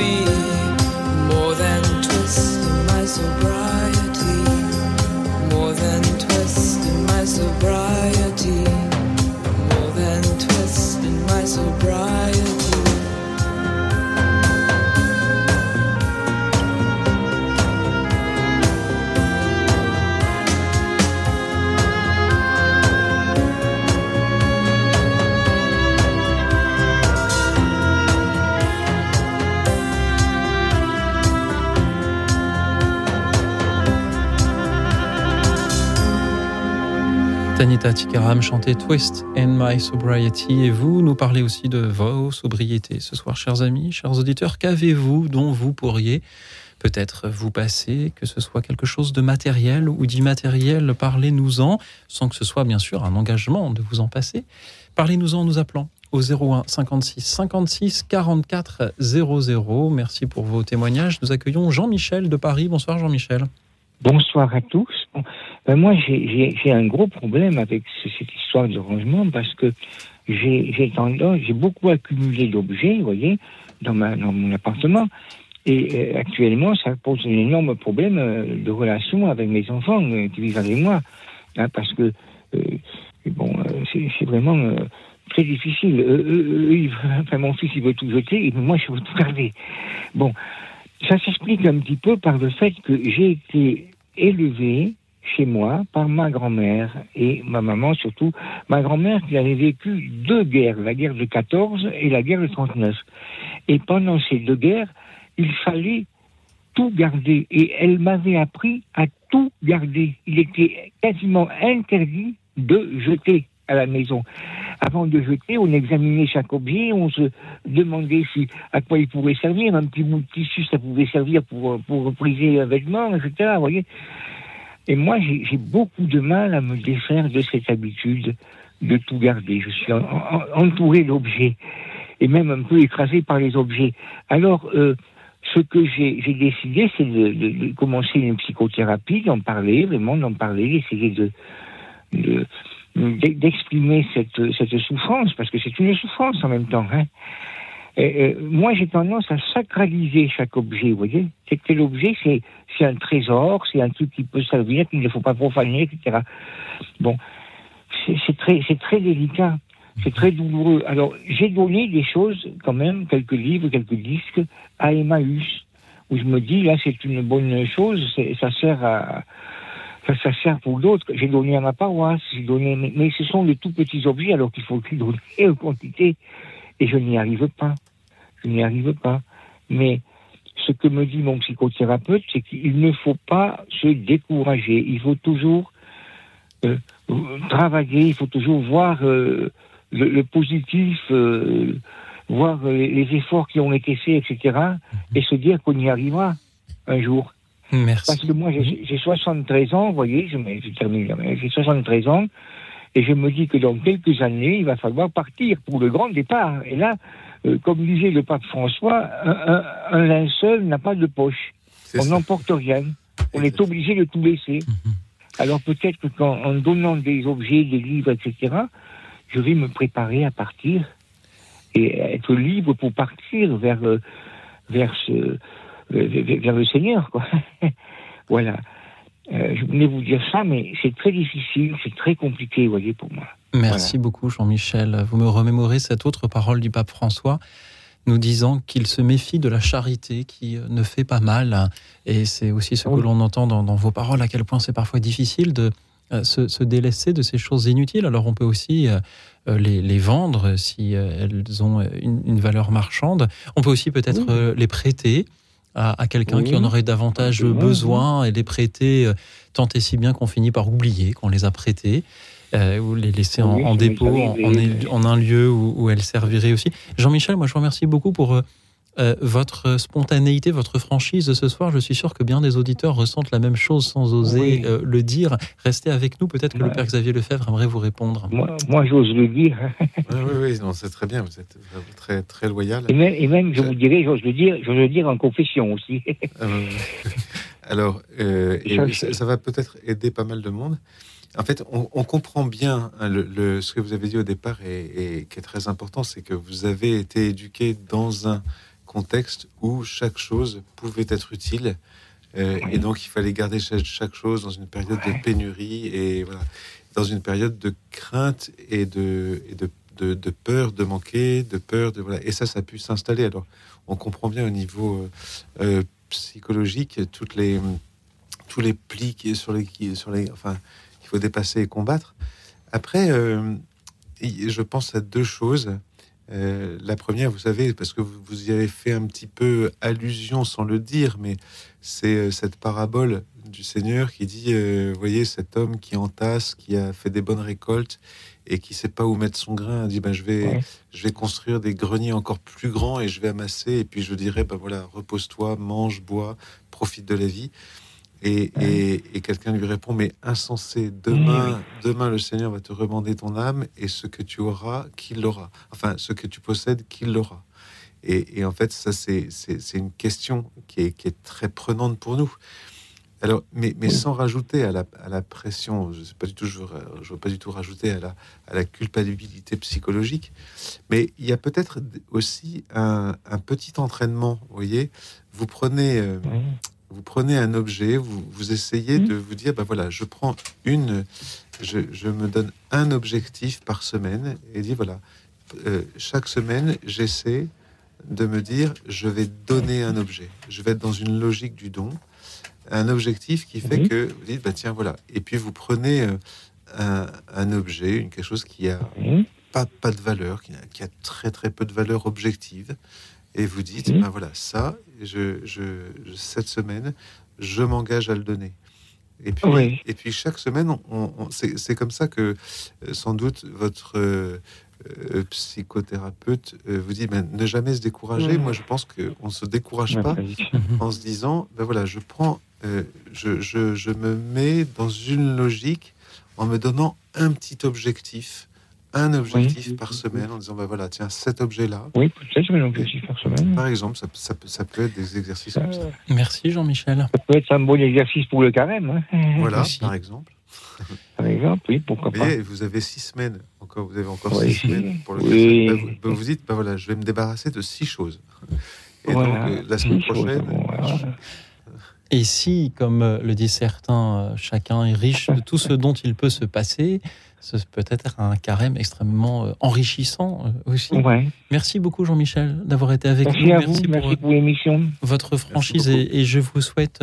A: Tanita Tikaram chantait Twist and My Sobriety et vous nous parlez aussi de vos sobriétés ce soir, chers amis, chers auditeurs. Qu'avez-vous dont vous pourriez peut-être vous passer, que ce soit quelque chose de matériel ou d'immatériel? Parlez-nous-en, sans que ce soit bien sûr un engagement de vous en passer. Parlez-nous-en en nous appelant au 01 56 56 44 00. Merci pour vos témoignages. Nous accueillons Jean-Michel de Paris. Bonsoir Jean-Michel.
H: Bonsoir à tous. Ben moi, j'ai un gros problème avec ce, cette histoire de rangement parce que j'ai beaucoup accumulé d'objets, vous voyez, dans, ma, dans mon appartement. Et euh, actuellement, ça pose un énorme problème euh, de relation avec mes enfants euh, qui vivent avec moi. Hein, parce que, euh, bon, euh, c'est vraiment très difficile. Enfin, mon fils, il veut tout jeter, et moi, je veux tout garder. Bon, ça s'explique un petit peu par le fait que j'ai été élevé chez moi par ma grand-mère et ma maman surtout. Ma grand-mère qui avait vécu deux guerres, la guerre de 14 et la guerre de 39. Et pendant ces deux guerres, il fallait tout garder. Et elle m'avait appris à tout garder. Il était quasiment interdit de jeter à la maison. Avant de jeter, on examinait chaque objet, on se demandait si, à quoi il pouvait servir. Un petit bout de tissu, ça pouvait servir pour, pour repriser un vêtement, etc. Vous voyez Et moi, j'ai beaucoup de mal à me défaire de cette habitude de tout garder. Je suis en- en- entouré d'objets et même un peu écrasé par les objets. Alors, euh, ce que j'ai décidé, c'est de, commencer une psychothérapie, d'en parler, vraiment d'en parler, d'essayer de, de- d'e- d'exprimer cette, cette souffrance, parce que c'est une souffrance en même temps. Hein. Et, euh, moi, j'ai tendance à sacraliser chaque objet, vous voyez. C'est que l'objet, c'est, un trésor, c'est un truc qui peut servir, qu'il ne faut pas profaner, etc. Bon, c'est, très, c'est très délicat, c'est très douloureux. Alors, j'ai donné des choses, quand même, quelques livres, quelques disques, à Emmaüs, où je me dis, là, c'est une bonne chose, ça sert à, ça, sert pour d'autres. J'ai donné à ma paroisse, j'ai donné, mais, ce sont de tout petits objets, alors qu'il faut les donner en quantité, et je n'y arrive pas. Je n'y arrive pas. Mais ce que me dit mon psychothérapeute, c'est qu'il ne faut pas se décourager. Il faut toujours euh, travailler, il faut toujours voir euh, le, le positif, euh, voir les, les efforts qui ont été faits, etc., et se dire qu'on y arrivera un jour.
A: Merci.
H: Parce que moi, j'ai j'ai 73 ans, vous voyez, je, je termine, j'ai 73 ans, et je me dis que dans quelques années, il va falloir partir pour le grand départ. Et là, euh, comme disait le pape François, un, un- un linceul n'a pas de poche. On n'emporte rien. On est obligé de tout laisser.
A: Mhm.
H: Alors peut-être que qu'en en donnant des objets, des livres, etc., je vais me préparer à partir et être libre pour partir vers, euh, vers, ce, vers, vers le Seigneur. Quoi. voilà. Euh, je voulais vous dire ça, mais c'est très difficile, c'est très compliqué, vous voyez, pour moi.
A: Merci beaucoup Jean-Michel. Vous me remémorez cette autre parole du pape François nous disant qu'il se méfie de la charité qui euh, ne fait pas mal. Et c'est aussi ce que
H: Oui.
A: l'on entend dans, dans vos paroles, à quel point c'est parfois difficile de euh, se, se délaisser de ces choses inutiles. Alors on peut aussi euh, les, les vendre si elles ont une, une valeur marchande. On peut aussi peut-être
H: Oui.
A: les prêter à, à quelqu'un
H: Oui.
A: qui en aurait davantage
H: Oui,
A: besoin et les prêter euh, tant et si bien qu'on finit par oublier qu'on les a prêtés. euh, ou les laisser en, dépôt, en, un lieu où, où elles serviraient aussi. Jean-Michel, moi je vous remercie beaucoup pour euh, euh, votre spontanéité, votre franchise de ce soir. Je suis sûr que bien des auditeurs ressentent la même chose sans oser
H: Oui.
A: euh, le dire. Restez avec nous. Peut-être que le. Père Xavier Lefebvre aimerait vous répondre.
H: Moi, moi j'ose le dire.
B: Oui, oui, oui, non, c'est très bien. Vous êtes vraiment très, très loyal.
H: Et même, et même je vous dirais, j'ose le dire, j'ose le dire en confession aussi.
B: Euh, alors, euh, et
H: Ça,
B: ça, ça va peut-être aider pas mal de monde. En fait, on, on comprend bien hein, le, le- ce que vous avez dit au départ et, et qui est très important, c'est que vous avez été éduqué dans un contexte où chaque chose pouvait être utile. euh, Et donc, il fallait garder chaque, chose dans une période de pénurie et voilà, dans une période de crainte et de, et de, de, de peur de manquer, de peur de voilà. Et ça, ça a pu s'installer. Alors, on comprend bien au niveau euh, euh, psychologique toutes les tous les plis qui sur les qui sur les enfin qu'il faut dépasser et combattre. Après, euh, je pense à deux choses. Euh, la première, vous savez, parce que vous, y avez fait un petit peu allusion sans le dire, mais c'est euh, cette parabole du Seigneur qui dit, euh, voyez, cet homme qui entasse, qui a fait des bonnes récoltes et qui sait pas où mettre son grain, dit, ben, je vais,
H: Ouais.
B: je vais construire des greniers encore plus grands et je vais amasser et puis je dirais, ben voilà, repose-toi, mange, bois, profite de la vie. Et, et, et quelqu'un lui répond, mais insensé, demain, demain le Seigneur va te remander ton âme et ce que tu auras, qu'il l'aura. Enfin, ce que tu possèdes, qu'il l'aura. Et, et en fait, ça, c'est une question qui est, qui est très prenante pour nous. Alors, mais, mais sans rajouter à la, à la pression, je sais pas du tout, je veux, je veux pas du tout rajouter à la, à la culpabilité psychologique, mais il y a peut-être aussi un, un petit entraînement. Vous voyez, vous prenez, euh, vous prenez un objet, vous, vous essayez
H: Mhm.
B: de vous dire, ben voilà, je prends une, je, je me donne un objectif par semaine et dit voilà, euh, chaque semaine, j'essaie de me dire, je vais donner un objet. Je vais être dans une logique du don, un objectif qui fait
H: Mhm.
B: que vous dites, bah tiens, voilà. Et puis vous prenez euh, un, un objet, une, quelque chose qui a
H: Mhm.
B: pas, pas de valeur, qui a, qui a très très peu de valeur objective, et vous dites,
H: Mhm.
B: ben voilà, ça, je, je, cette semaine, je m'engage à le donner. Et puis,
H: Oui.
B: et puis chaque semaine, on, on- c'est comme ça que euh, sans doute votre euh, euh, psychothérapeute euh, vous dit, ben, ne jamais se décourager.
H: Mhm.
B: Moi, je pense qu'on ne se décourage pas
H: vas-y.
B: en se disant, ben voilà, je prends, euh, je, je, je me mets dans une logique en me donnant un petit objectif, un objectif
H: Oui.
B: par semaine, en disant, ben voilà, tiens, cet objet-là,
H: Oui, peut-être, donc aussi par semaine.
B: par exemple, ça, ça peut- ça peut être des exercices comme ça.
H: Euh,
A: Merci Jean-Michel.
H: Ça peut être un bon exercice pour le carême, hein,
B: Voilà,
A: aussi.
B: par exemple.
H: par exemple, oui, pourquoi
B: Vous
H: pas.
B: vous avez six semaines, encore, vous avez encore
H: Oui.
B: six semaines pour le
H: Oui.
B: Ben, vous, ben, vous dites, ben voilà, je vais me débarrasser de six choses. Et
H: Voilà.
B: donc, euh, la semaine
H: Six choses,
B: prochaine,
H: bon, voilà.
A: Et si, comme euh, le disent certains, euh, chacun est riche de tout ce dont il peut se passer, ce peut être un carême extrêmement euh, enrichissant aussi.
H: Ouais.
A: Merci beaucoup Jean-Michel d'avoir été avec
H: Merci
A: nous.
H: à
A: Merci
H: vous,
A: pour
H: merci pour l'émission.
A: votre franchise et, et je vous souhaite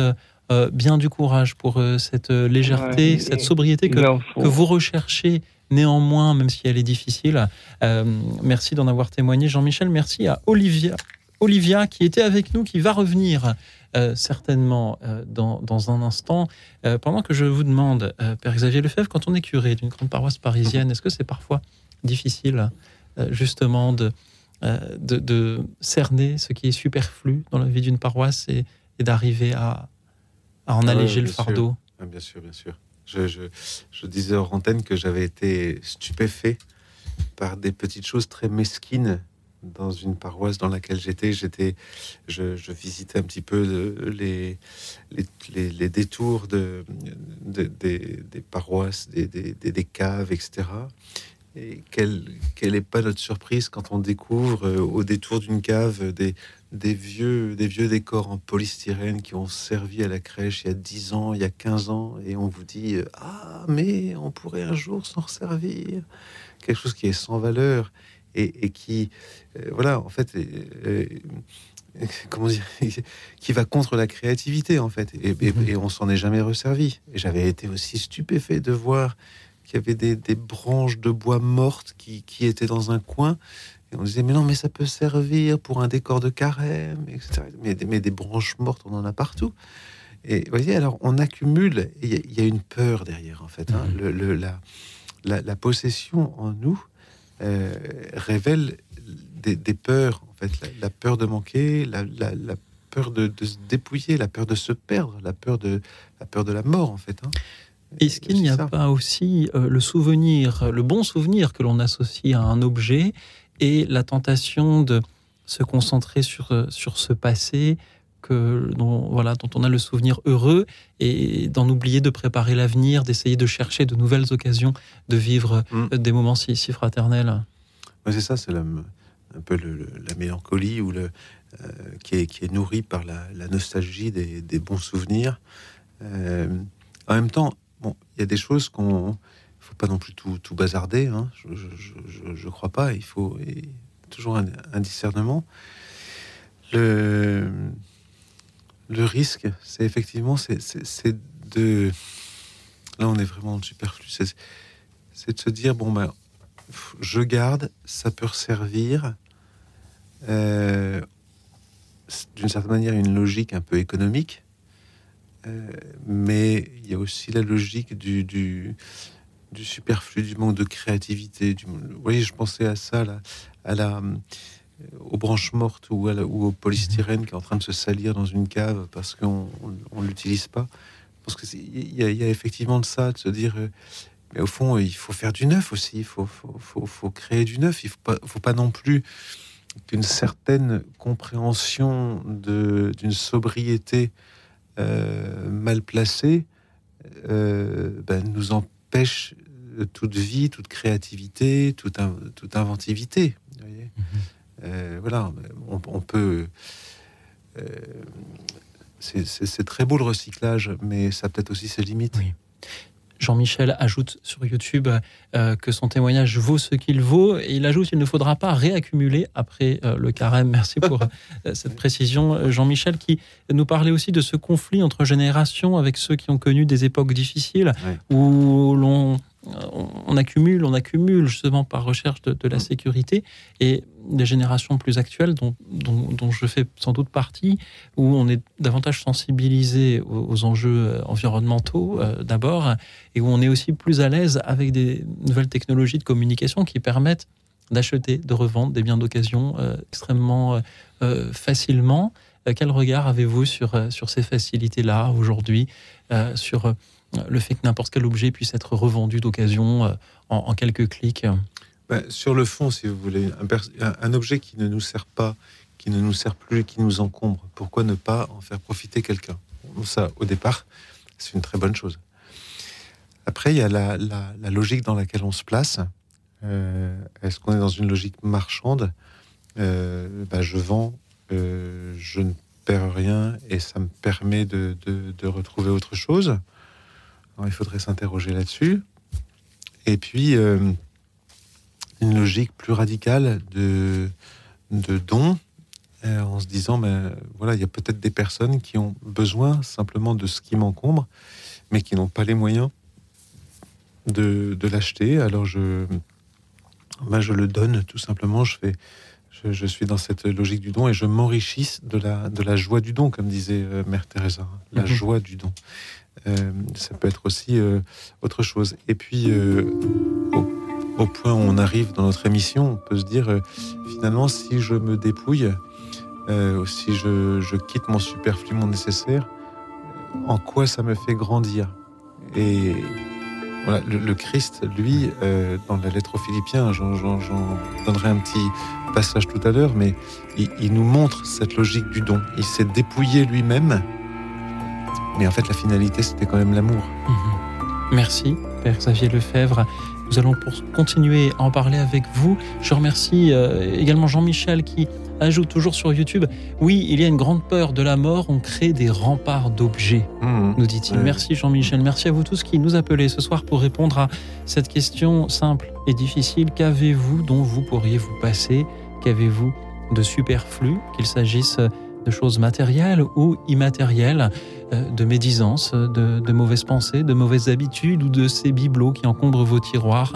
A: euh, bien du courage pour euh, cette légèreté,
H: Ouais,
A: cette
H: et-
A: sobriété que, vous recherchez néanmoins, même si elle est difficile. Euh, merci d'en avoir témoigné, Jean-Michel. Merci à Olivia, Olivia qui était avec nous, qui va revenir euh, certainement euh, dans, dans un instant. Euh, pendant que je vous demande, Père Xavier Lefebvre, quand on est curé d'une grande paroisse parisienne, est-ce que c'est parfois difficile justement de, de, de cerner ce qui est superflu dans la vie d'une paroisse et, et d'arriver à, à en
B: Ah
A: alléger le
B: sûr.
A: fardeau?
B: Ah, bien sûr, bien sûr. Je, je, je disais hors antenne que j'avais été stupéfait par des petites choses très mesquines dans une paroisse dans laquelle j'étais. J'étais, je, je visitais un petit peu le- les, détours de, de- des, paroisses, des, caves, etc. Et quelle, quelle est pas notre surprise quand on découvre euh, au détour d'une cave des, des vieux, des vieux décors en polystyrène qui ont servi à la crèche il y a 10 ans, il y a 15 ans, et on vous dit euh, Ah, mais on pourrait un jour s'en resservir. Quelque chose qui est sans valeur et, et qui, euh, voilà, en fait, euh, comment dire, qui va contre la créativité, en fait. Et, et- et on s'en est jamais resservi. Et j'avais été aussi stupéfait de voir qu'il y avait des, des branches de bois mortes qui, qui étaient dans un coin. Et on disait, mais non, mais ça peut servir pour un décor de carême, etc. Mais, des- mais des branches mortes, on en a partout. Et vous voyez, alors on accumule, il y, a- il y a une peur derrière, en fait. hein. Le- le- la, la, la possession en nous euh, révèle des, des peurs, en fait, la, la peur de manquer, la, la- la peur de, de se dépouiller, la peur de se perdre, la peur de la peur de la mort, en fait. hein.
A: Est-ce qu'il n'y a
B: ça.
A: pas aussi euh, le souvenir, le bon souvenir que l'on associe à un objet et la tentation de se concentrer sur, euh, sur ce passé que, dont, voilà, dont on a le souvenir heureux et d'en oublier de préparer l'avenir, d'essayer de chercher de nouvelles occasions de vivre
B: Mm.
A: euh, des moments si, si fraternels
B: Ouais, c'est ça, c'est la- un peu le- le- la mélancolie ou le, euh, qui, est, qui est nourrie par la, la nostalgie des, des bons souvenirs. Euh, en même temps, bon, il y a des choses qu'on faut pas non plus tout, tout bazarder. hein. Je, je, je- je crois pas. Il faut et toujours un, un discernement. Le, le risque, c'est effectivement, c'est de. Là, on est vraiment superflu. C'est de se dire bon ben je garde, ça peut servir euh, d'une certaine manière une logique un peu économique, euh, mais il y a aussi la logique du, du, superflu, du manque de créativité. Du, vous voyez, je pensais à ça, là, à la, aux branches mortes ou, la- au polystyrène qui est en train de se salir dans une cave parce qu'on ne l'utilise pas. Parce qu'il y, a- il y a effectivement de ça, de se dire. euh, mais au fond, il faut faire du neuf aussi. Il faut, créer du neuf. Il ne faut pas, non plus qu'une certaine compréhension d'une sobriété euh, mal placée euh, ben, nous empêche toute vie, toute créativité, toute, in- toute inventivité. voyez Euh, voilà, on, on peut. euh, c'est- très beau le recyclage, mais ça peut-être aussi ses limites.
A: Oui. Jean-Michel ajoute sur YouTube euh, que son témoignage vaut ce qu'il vaut et il ajoute qu'il ne faudra pas réaccumuler après euh, le carême. Merci pour euh, cette précision, Jean-Michel, qui nous parlait aussi de ce conflit entre générations avec ceux qui ont connu des époques difficiles où l'on on on accumule, on accumule justement par recherche de, la sécurité et des générations plus actuelles dont, je fais sans doute partie, où on est davantage sensibilisé aux, enjeux euh, environnementaux euh, d'abord, et où on est aussi plus à l'aise avec des nouvelles technologies de communication qui permettent d'acheter, de revendre des biens d'occasion euh, extrêmement euh, euh, facilement. Euh, quel regard avez-vous sur, euh, sur ces facilités-là aujourd'hui, euh, sur euh, le fait que n'importe quel objet puisse être revendu d'occasion euh, en, quelques clics
B: Ben, sur le fond, si vous voulez, un, objet qui ne nous sert pas, qui ne nous sert plus, qui nous encombre, pourquoi ne pas en faire profiter quelqu'un? Ça, au départ, c'est une très bonne chose. Après, il y a la, logique dans laquelle on se place. Euh, Est-ce qu'on est dans une logique marchande? Euh, ben, Je vends, je ne perds rien et ça me permet de retrouver autre chose. Alors, il faudrait s'interroger là-dessus. Et puis, euh, une logique plus radicale de, de dons, euh, en se disant, ben, voilà, il y a peut-être des personnes qui ont besoin simplement de ce qui m'encombre, mais qui n'ont pas les moyens de, de l'acheter. Alors je, ben, je le donne tout simplement. Je fais, je, je suis dans cette logique du don et je m'enrichis de la, de la joie du don, comme disait euh, Mère Teresa, la
A: Mhm.
B: joie du don. Euh, ça peut être aussi euh, autre chose. Et puis, euh, au, point où on arrive dans notre émission, on peut se dire, finalement, si je me dépouille, si je, quitte mon superflu, mon nécessaire, en quoi ça me fait grandir? Et voilà, le, Christ, lui, dans la lettre aux Philippiens, j'en, donnerai un petit passage tout à l'heure, mais il nous montre cette logique du don. Il s'est dépouillé lui-même, mais en fait, la finalité, c'était quand même l'amour.
A: Mhm. Merci, Père Xavier Lefebvre. Nous allons pour continuer à en parler avec vous. Je remercie euh, également Jean-Michel qui ajoute toujours sur YouTube Oui, il y a une grande peur de la mort, on crée des remparts d'objets, nous dit-il.
B: Ouais.
A: Merci Jean-Michel. Merci à vous tous qui nous appelez ce soir pour répondre à cette question simple et difficile. Qu'avez-vous dont vous pourriez vous passer? Qu'avez-vous de superflu, qu'il s'agisse de choses matérielles ou immatérielles euh, de médisance, de, de mauvaises pensées, de mauvaises habitudes ou de ces bibelots qui encombrent vos tiroirs.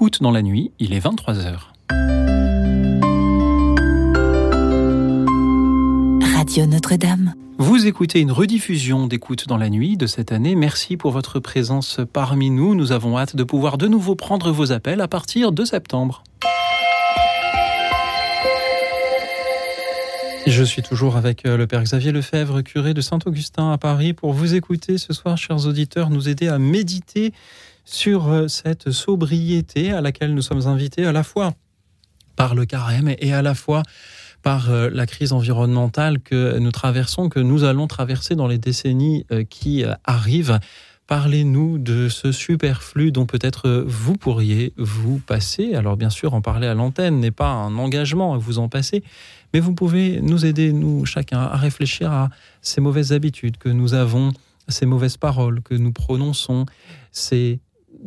A: Écoute dans la nuit, il est 23h.
I: Radio Notre-Dame.
A: Vous écoutez une rediffusion d'écoute dans la nuit de cette année. Merci pour votre présence parmi nous. Nous avons hâte de pouvoir de nouveau prendre vos appels à partir de septembre. Je suis toujours avec euh, le Père Xavier Lefebvre, curé de Saint-Augustin à Paris, pour vous écouter ce soir, chers auditeurs, nous aider à méditer sur euh, cette sobriété à laquelle nous sommes invités à la fois par le carême et à la fois par euh, la crise environnementale que nous traversons, que nous allons traverser dans les décennies euh, qui arrivent. Parlez-nous de ce superflu dont peut-être vous pourriez vous passer. Alors bien sûr, en parler à l'antenne n'est pas un engagement à vous en passer, mais vous pouvez nous aider, nous chacun, à réfléchir à ces mauvaises habitudes que nous avons, ces mauvaises paroles que nous prononçons, ces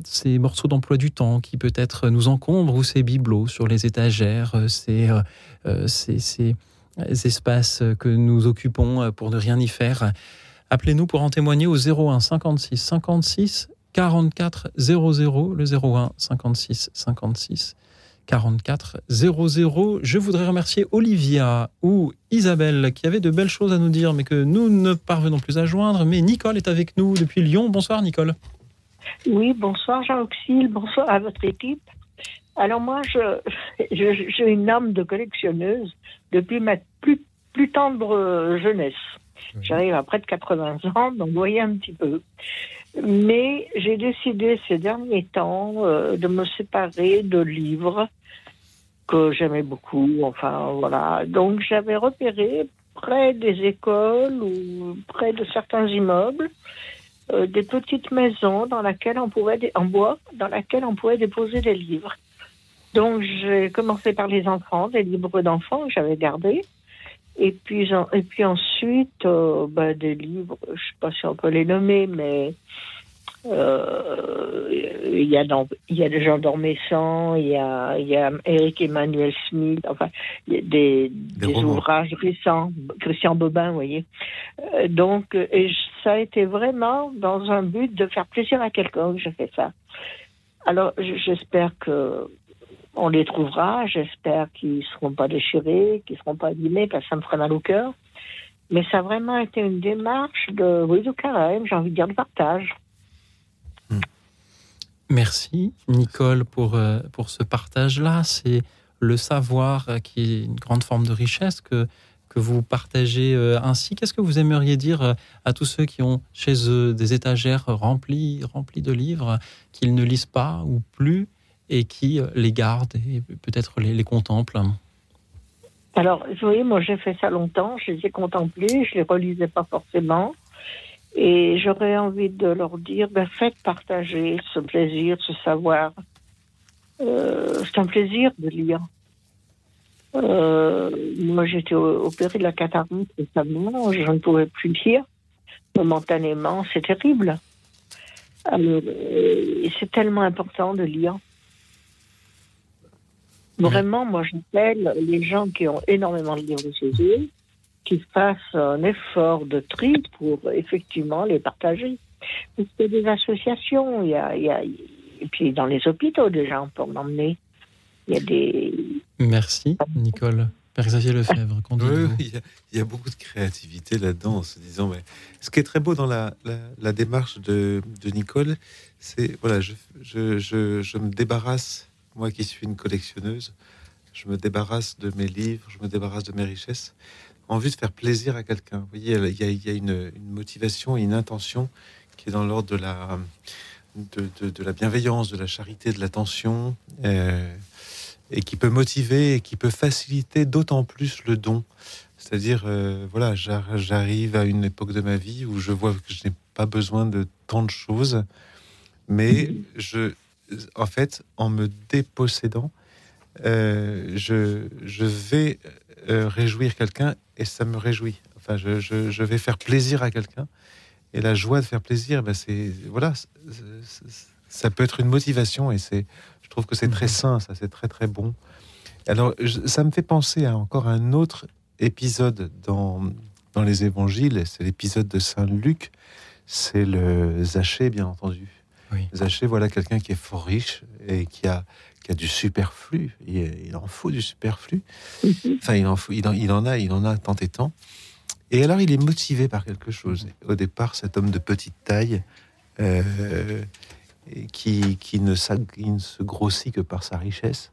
A: ces morceaux d'emploi du temps qui peut-être nous encombrent ou ces bibelots sur les étagères, ces, euh, ces, ces, espaces que nous occupons pour ne rien y faire. Appelez-nous pour en témoigner au 01 56 56 44 00, le 01 56 56 44 00. Je voudrais remercier Olivia ou Isabelle qui avaient de belles choses à nous dire mais que nous ne parvenons plus à joindre. Mais Nicole est avec nous depuis Lyon. Bonsoir Nicole.
J: Oui, bonsoir Jean-Auxil, bonsoir à votre équipe. Alors moi, je, j'ai une âme de collectionneuse depuis ma plus, plus tendre jeunesse. J'arrive à près de 80 ans, donc vous voyez un petit peu. Mais j'ai décidé ces derniers temps euh, de me séparer de livres que j'aimais beaucoup. Enfin, voilà. Donc j'avais repéré près des écoles ou près de certains immeubles euh, des petites maisons dans laquelle on pouvait en bois dans laquelle on pouvait déposer des livres. Donc j'ai commencé par les enfants, des livres d'enfants que j'avais gardés. Et puis, et puis ensuite, euh, ben, des livres, je ne sais pas si on peut les nommer, mais euh, il y a il y a des gens d'Ormessan, il y a il y a Eric Emmanuel Smith, enfin il y a des, des, ouvrages récents, Christian Bobin, vous voyez. Euh, donc et ça a été vraiment dans un but de faire plaisir à quelqu'un que j'ai fait ça. Alors j'espère que on les trouvera, j'espère qu'ils ne seront pas déchirés, qu'ils ne seront pas abîmés, parce que ça me ferait mal au cœur. Mais ça a vraiment été une démarche de, oui, de carême, j'ai envie de dire de partage.
A: Merci Nicole pour, euh, pour ce partage-là. C'est le savoir euh, qui est une grande forme de richesse que, que vous partagez euh, ainsi. Qu'est-ce que vous aimeriez dire à tous ceux qui ont chez eux des étagères remplies, remplies de livres qu'ils ne lisent pas ou plus et qui les gardent et peut-être les, les contemplent?
J: Alors, vous voyez, moi j'ai fait ça longtemps, je les ai contemplés, je les relisais pas forcément. Et j'aurais envie de leur dire, ben, faites partager ce plaisir, ce savoir. Euh, c'est un plaisir de lire. Euh, moi, j'étais opérée de la cataracte récemment, je ne pouvais plus lire momentanément, c'est terrible. Euh, c'est tellement important de lire. Vraiment, moi, j'appelle les gens qui ont énormément de livres chez eux, qu'ils fassent un effort de tri pour effectivement les partager. Parce que des associations, il y a, il y a, et puis dans les hôpitaux déjà, on peut l'emmener. Il y a des.
A: Merci, Nicole. Père Xavier Lefebvre,
B: oui, il, y a, il y a beaucoup de créativité là-dedans, en se disant, mais ce qui est très beau dans la, la, la démarche de, de Nicole, c'est, voilà, je, je, je, je, me débarrasse, moi qui suis une collectionneuse, je me débarrasse de mes livres, je me débarrasse de mes richesses, envie de faire plaisir à quelqu'un. Vous voyez, il y a, une, motivation et une intention qui est dans l'ordre de la, de, la bienveillance, de la charité, de l'attention, euh, et qui peut motiver et qui peut faciliter d'autant plus le don. C'est-à-dire, euh, voilà, j'arrive à une époque de ma vie où je vois que je n'ai pas besoin de tant de choses, mais je, en fait, en me dépossédant, euh, je, je vais euh, réjouir quelqu'un et ça me réjouit. Enfin, je, je, je vais faire plaisir à quelqu'un et la joie de faire plaisir, ben c'est voilà, ça peut être une motivation et c'est, je trouve que c'est très sain, ça c'est très très bon. Alors, ça me fait penser à encore un autre épisode dans dans les évangiles, c'est l'épisode de Saint Luc, c'est le Zachée bien entendu. Zaché, voilà quelqu'un qui est fort riche et qui a, qui a du superflu. Il, il en faut du superflu. Enfin, il en, faut, il, en, il en a, il en a tant et tant. Et alors, il est motivé par quelque chose. Au départ, cet homme de petite taille, euh, qui, qui, ne qui ne se grossit que par sa richesse,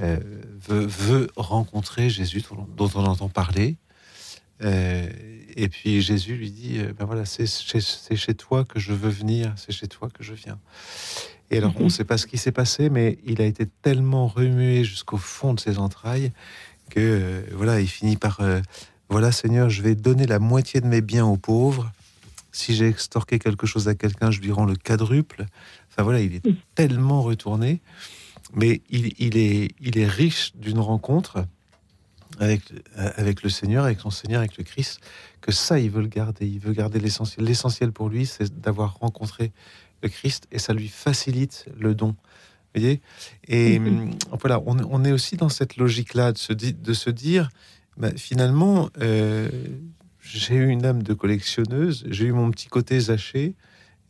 B: euh, veut, veut rencontrer Jésus dont, on entend parler. Euh, et puis Jésus lui dit, ben voilà, c'est chez, c'est chez toi que je veux venir, c'est chez toi que je viens. Et alors, on ne sait pas ce qui s'est passé, mais il a été tellement remué jusqu'au fond de ses entrailles que euh, voilà, il finit par euh, voilà, Seigneur, je vais donner la moitié de mes biens aux pauvres. Si j'ai extorqué quelque chose à quelqu'un, je lui rends le quadruple. Enfin voilà, il est tellement retourné, mais il, il est, il est riche d'une rencontre avec, avec le Seigneur, avec son Seigneur, avec le Christ, que ça, il veut le garder. Il veut garder l'essentiel. L'essentiel pour lui, c'est d'avoir rencontré Christ et ça lui facilite le don. Vous voyez? Et hum, voilà, on, on est aussi dans cette logique-là de se, di- de se dire, bah, finalement, euh, j'ai eu une âme de collectionneuse, j'ai eu mon petit côté zaché,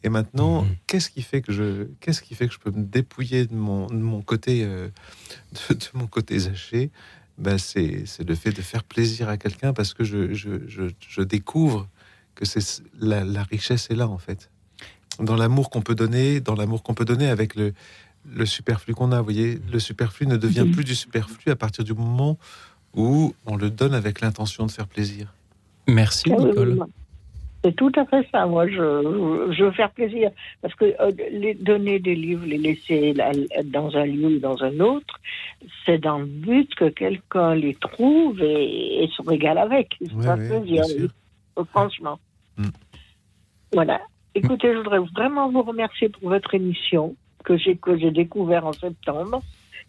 B: et maintenant, qu'est-ce qui fait que je, qu'est-ce qui fait que je peux me dépouiller de mon, de mon côté, euh, de, de mon côté zaché? Ben c'est, c'est le fait de faire plaisir à quelqu'un parce que je, je, je, je découvre que c'est la, la richesse est là en fait, dans l'amour qu'on peut donner, dans l'amour qu'on peut donner avec le, le superflu qu'on a. Vous voyez, le superflu ne devient plus du superflu à partir du moment où on le donne avec l'intention de faire plaisir.
A: Merci,
J: Ah oui,
A: Nicole.
J: oui, C'est tout à fait ça. Moi, je, je veux faire plaisir. Parce que euh, les, donner des livres, les laisser là, dans un lieu ou dans un autre, c'est dans le but que quelqu'un les trouve et, et se régale avec. C'est
B: sûr.
J: oui. Franchement.
B: Mm.
J: Voilà. Écoutez, je voudrais vraiment vous remercier pour votre émission que j'ai que j'ai découvert en septembre,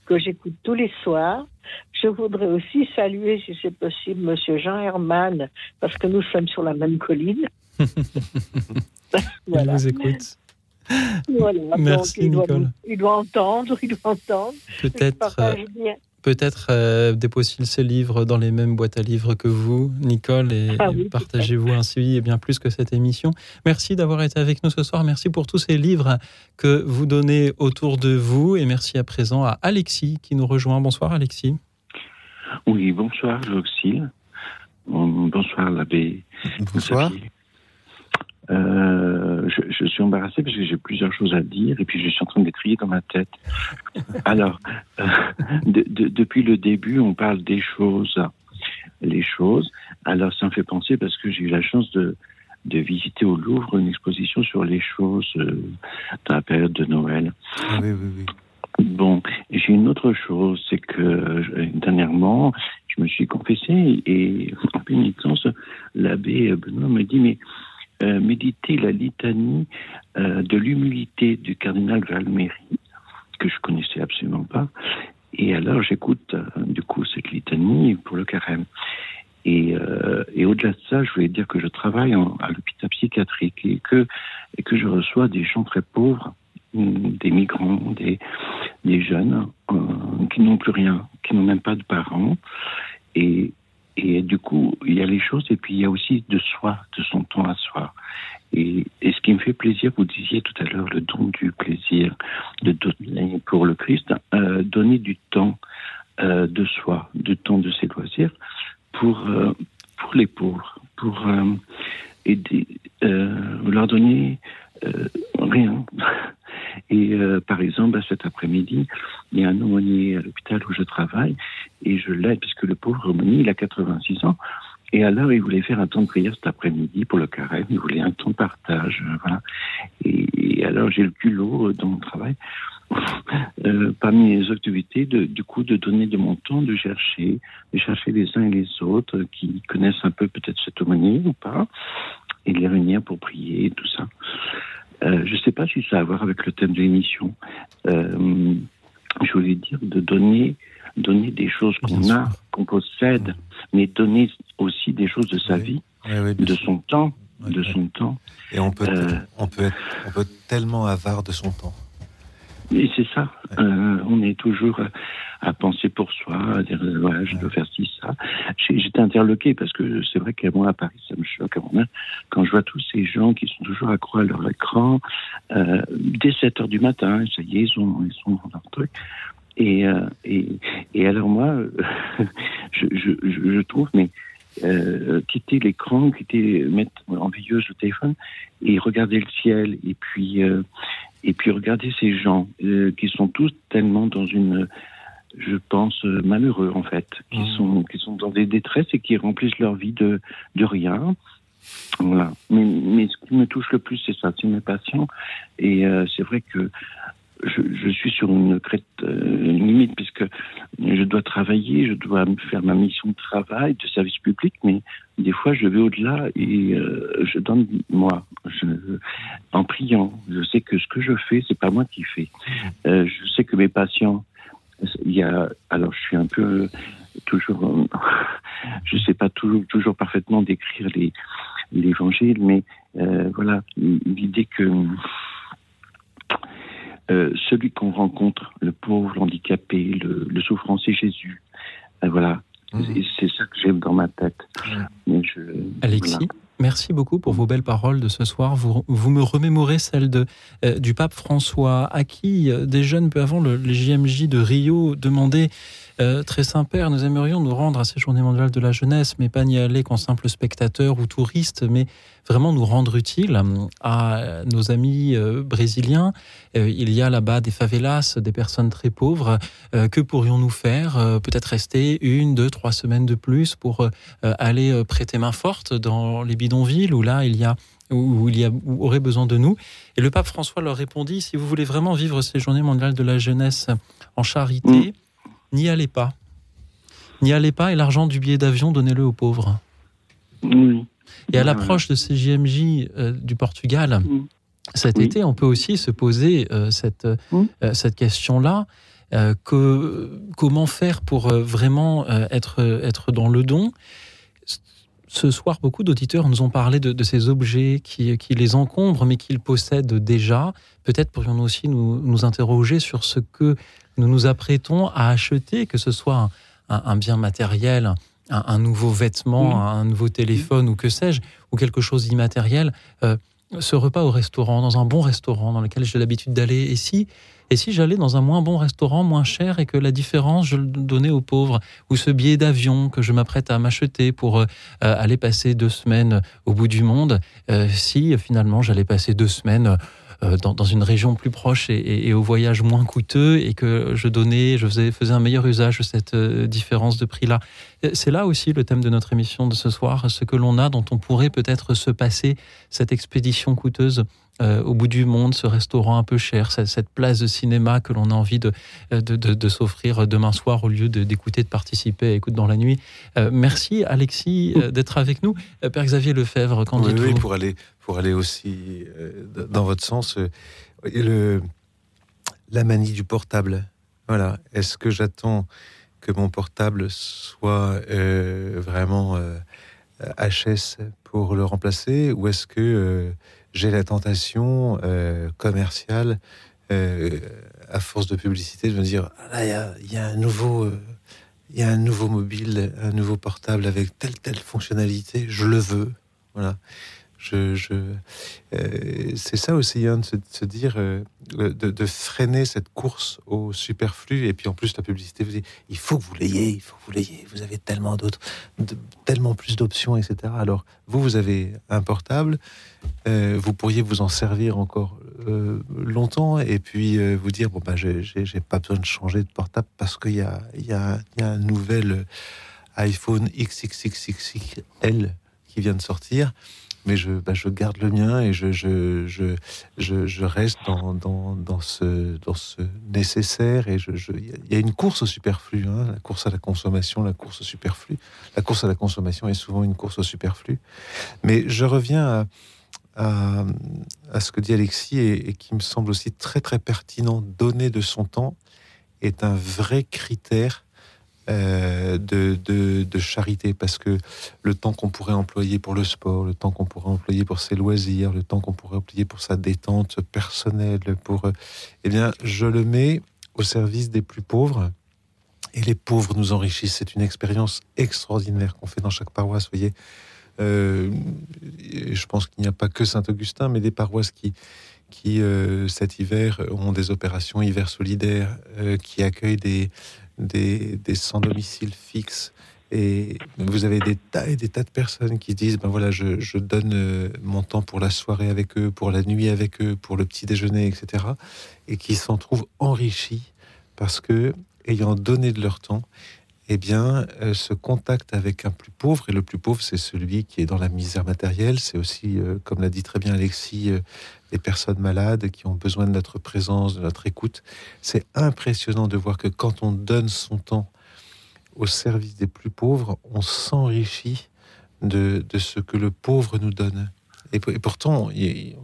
J: que j'écoute tous les soirs. Je voudrais aussi saluer, si c'est possible, Monsieur Jean Herman, parce que nous sommes sur la même colline.
A: Elle vous écoute.
J: Voilà.
A: Merci,
J: Donc, il, doit,
A: Nicole.
J: il doit entendre, il doit entendre. Je
A: Peut-être
J: partage bien.
A: Peut-être euh, déposer ses livres dans les mêmes boîtes à livres que vous, Nicole, et,
J: Ah
A: et partagez-vous ainsi et bien plus que cette émission. Merci d'avoir été avec nous ce soir. Merci pour tous ces livres que vous donnez autour de vous. Et merci à présent à Alexis qui nous rejoint. Bonsoir, Alexis.
K: Oui, bonsoir, Joxil. Bonsoir, l'abbé.
B: Bonsoir.
K: Euh, je, je suis embarrassé parce que j'ai plusieurs choses à dire et puis je suis en train de les trier dans ma tête. Alors, euh, de- de- depuis le début, on parle des choses, les choses. Alors, ça me fait penser parce que j'ai eu la chance de, de visiter au Louvre une exposition sur les choses euh, dans la période de Noël.
B: Ah oui, oui, oui.
K: Bon, j'ai une autre chose, c'est que euh, dernièrement, je me suis confessé et en pénitence, l'abbé Benoît me dit, mais euh, méditez la litanie euh, de l'humilité du cardinal Valméry, que je connaissais absolument pas. Et alors j'écoute euh, du coup cette litanie pour le carême. Et, au-delà de ça, je voulais dire que je travaille à l'hôpital psychiatrique et que, et que je reçois des gens très pauvres, hum, des migrants, des, des jeunes qui n'ont plus rien, qui n'ont même pas de parents. Et, et du coup, il y a les choses et puis il y a aussi de soi, de son temps à soi. Et, et ce qui me fait plaisir, vous disiez tout à l'heure le don du plaisir, de donner pour le Christ, euh, donner du temps euh, de soi, du temps de ses loisirs pour, euh, pour les pauvres, pour euh, aider, euh, leur donner euh, rien. Et par exemple, cet après-midi, il y a un aumônier à l'hôpital où je travaille et je l'aide puisque le pauvre aumônier, il a 86 ans. Et alors, il voulait faire un temps de prière cet après-midi pour le carême. Il voulait un temps de partage. euh, voilà. Et, alors, j'ai le culot euh, dans mon travail, euh, parmi les activités, de, du coup, de donner de mon temps, de chercher, de chercher les uns et les autres qui connaissent un peu peut-être cet aumônier ou pas, et de les réunir pour prier et tout ça. Je ne sais pas si ça a à voir avec le thème de l'émission. Je voulais dire de donner, donner des choses qu'on a, qu'on possède, mais donner aussi des choses de sa vie, de son temps, de son temps.
B: Et on peut,
K: Euh,
B: on peut être, on peut être tellement avare de son temps.
K: Et c'est ça. Euh, on est toujours à penser pour soi, à dire euh, voilà, je dois faire ci, ça. J'étais interloqué parce que c'est vrai qu'à moi, à Paris, ça me choque quand je vois tous ces gens qui sont toujours accros à leur écran, euh, dès 7 heures du matin, ça y est, ils sont, ils sont dans leur truc. Et, euh, et, et alors moi, euh, je, je, je je trouve, mais euh, quitter l'écran, quitter, mettre en veilleuse le téléphone et regarder le ciel et puis euh, et puis regarder ces gens qui sont tous tellement dans une je pense malheureux en fait qui sont qui sont dans des détresses et qui remplissent leur vie de de rien. Voilà. Mais mais ce qui me touche le plus c'est ça c'est mes patients. Et c'est vrai que je, je suis sur une crête euh, limite puisque je dois travailler, je dois faire ma mission de travail, de service public, mais des fois je vais au-delà et euh, je donne moi, je, en priant. Je sais que ce que je fais, c'est pas moi qui fais. Euh, je sais que mes patients, il y a, alors je suis un peu toujours, je sais pas toujours, toujours parfaitement décrire les l'évangile, mais euh, voilà l'idée que euh, celui qu'on rencontre, le pauvre, l'handicapé, le, le souffrant, c'est Jésus. Euh, voilà, Et c'est ça que j'ai dans ma tête. Je,
A: Alexis,
K: voilà.
A: Merci beaucoup pour vos belles paroles de ce soir. Vous, vous me remémorez celle de, euh, du pape François, à qui euh, des jeunes peu avant le, les JMJ de Rio demandaient euh, Très Saint-Père, nous aimerions nous rendre à ces journées mondiales de la jeunesse, mais pas n'y aller qu'en simple spectateur ou touriste, mais vraiment nous rendre utile à nos amis brésiliens. Il y a là-bas des favelas, des personnes très pauvres. Que pourrions-nous faire Peut-être rester une, deux, trois semaines de plus pour aller prêter main forte dans les bidonvilles où là il y a où il y a où aurait besoin de nous. Et le pape François leur répondit si vous voulez vraiment vivre ces journées mondiales de la jeunesse en charité, n'y allez pas. N'y allez pas et l'argent du billet d'avion, donnez-le aux pauvres. Et à l'approche de ces JMJ euh, du Portugal, cet été, on peut aussi se poser euh, cette, euh, cette question-là. que, comment faire pour vraiment être, être dans le don ce soir, beaucoup d'auditeurs nous ont parlé de, de ces objets qui, qui les encombrent, mais qu'ils possèdent déjà. Peut-être pourrions-nous aussi nous, nous interroger sur ce que nous nous apprêtons à acheter, que ce soit un, bien matériel, un, un nouveau vêtement, un nouveau téléphone ou que sais-je, ou quelque chose d'immatériel. Euh, ce repas au restaurant, dans un bon restaurant dans lequel j'ai l'habitude d'aller, et si, et si j'allais dans un moins bon restaurant, moins cher, et que la différence, je le donnais aux pauvres, ou ce billet d'avion que je m'apprête à m'acheter pour euh, euh, aller passer deux semaines au bout du monde, euh, si euh, finalement j'allais passer deux semaines euh, dans, une région plus proche et, et- au voyage moins coûteux, et que je donnais, je faisais, faisais un meilleur usage de cette euh, différence de prix-là. Euh, C'est là aussi le thème de notre émission de ce soir, ce que l'on a, dont on pourrait peut-être se passer cette expédition coûteuse euh, au bout du monde, ce restaurant un peu cher, cette, cette place de cinéma que l'on a envie de, de, de- de s'offrir demain soir au lieu d'écouter, de, participer à Écoute dans la nuit. Euh, merci Alexis euh, d'être avec nous. Euh, Père Xavier Lefebvre, qu'en
B: Oui, oui, pour aller, pour aller aussi euh, dans votre sens, euh, le, la manie du portable. Voilà. Est-ce que j'attends que mon portable soit euh, vraiment euh, HS pour le remplacer ou est-ce que euh, j'ai la tentation euh, commerciale euh, à force de publicité de me dire ah là il y y, a un nouveau euh, il y a un nouveau mobile un nouveau portable avec telle telle fonctionnalité je le veux. Voilà je, euh, c'est ça aussi hein, de, se, dire euh, de, freiner cette course au superflu. Et puis en plus la publicité vous dit il faut que vous l'ayez il faut que vous l'ayez. Vous avez tellement d'autres tellement plus d'options etc alors vous vous avez un portable. Euh, vous pourriez vous en servir encore longtemps et puis vous dire bon bah j'ai pas besoin de changer de portable parce qu'il y a y y a un nouvel iPhone XXXXL qui vient de sortir mais je, bah, je garde le mien et je, reste dans, ce, nécessaire. Et il y a- une course au superflu, hein, la course à la consommation, la course au superflu. La course à la consommation est souvent une course au superflu. Mais je reviens à, ce que dit Alexis et, et qui me semble aussi très très pertinent. Donner de son temps est un vrai critère euh, de, charité parce que le temps qu'on pourrait employer pour le sport, le temps qu'on pourrait employer pour ses loisirs, le temps qu'on pourrait employer pour sa détente personnelle, pour, euh, eh bien, je le mets au service des plus pauvres Et les pauvres nous enrichissent. C'est une expérience extraordinaire qu'on fait dans chaque paroisse. Euh, je pense qu'il n'y a pas que Saint-Augustin, mais des paroisses qui, qui cet hiver ont des opérations hiver solidaires, qui accueillent des, des, des sans domicile fixe. Et vous avez des tas et des tas de personnes qui disent ben voilà, je, je donne euh, mon temps pour la soirée avec eux, pour la nuit avec eux, pour le petit déjeuner, etc. Et qui s'en trouvent enrichis parce que, ayant donné de leur temps, eh bien, euh, ce contact avec un plus pauvre, et le plus pauvre, c'est celui qui est dans la misère matérielle, c'est aussi, euh, comme l'a dit très bien Alexis, euh, les personnes malades qui ont besoin de notre présence, de notre écoute. C'est impressionnant de voir que quand on donne son temps au service des plus pauvres, on s'enrichit de, de ce que le pauvre nous donne. Et, et pourtant, il-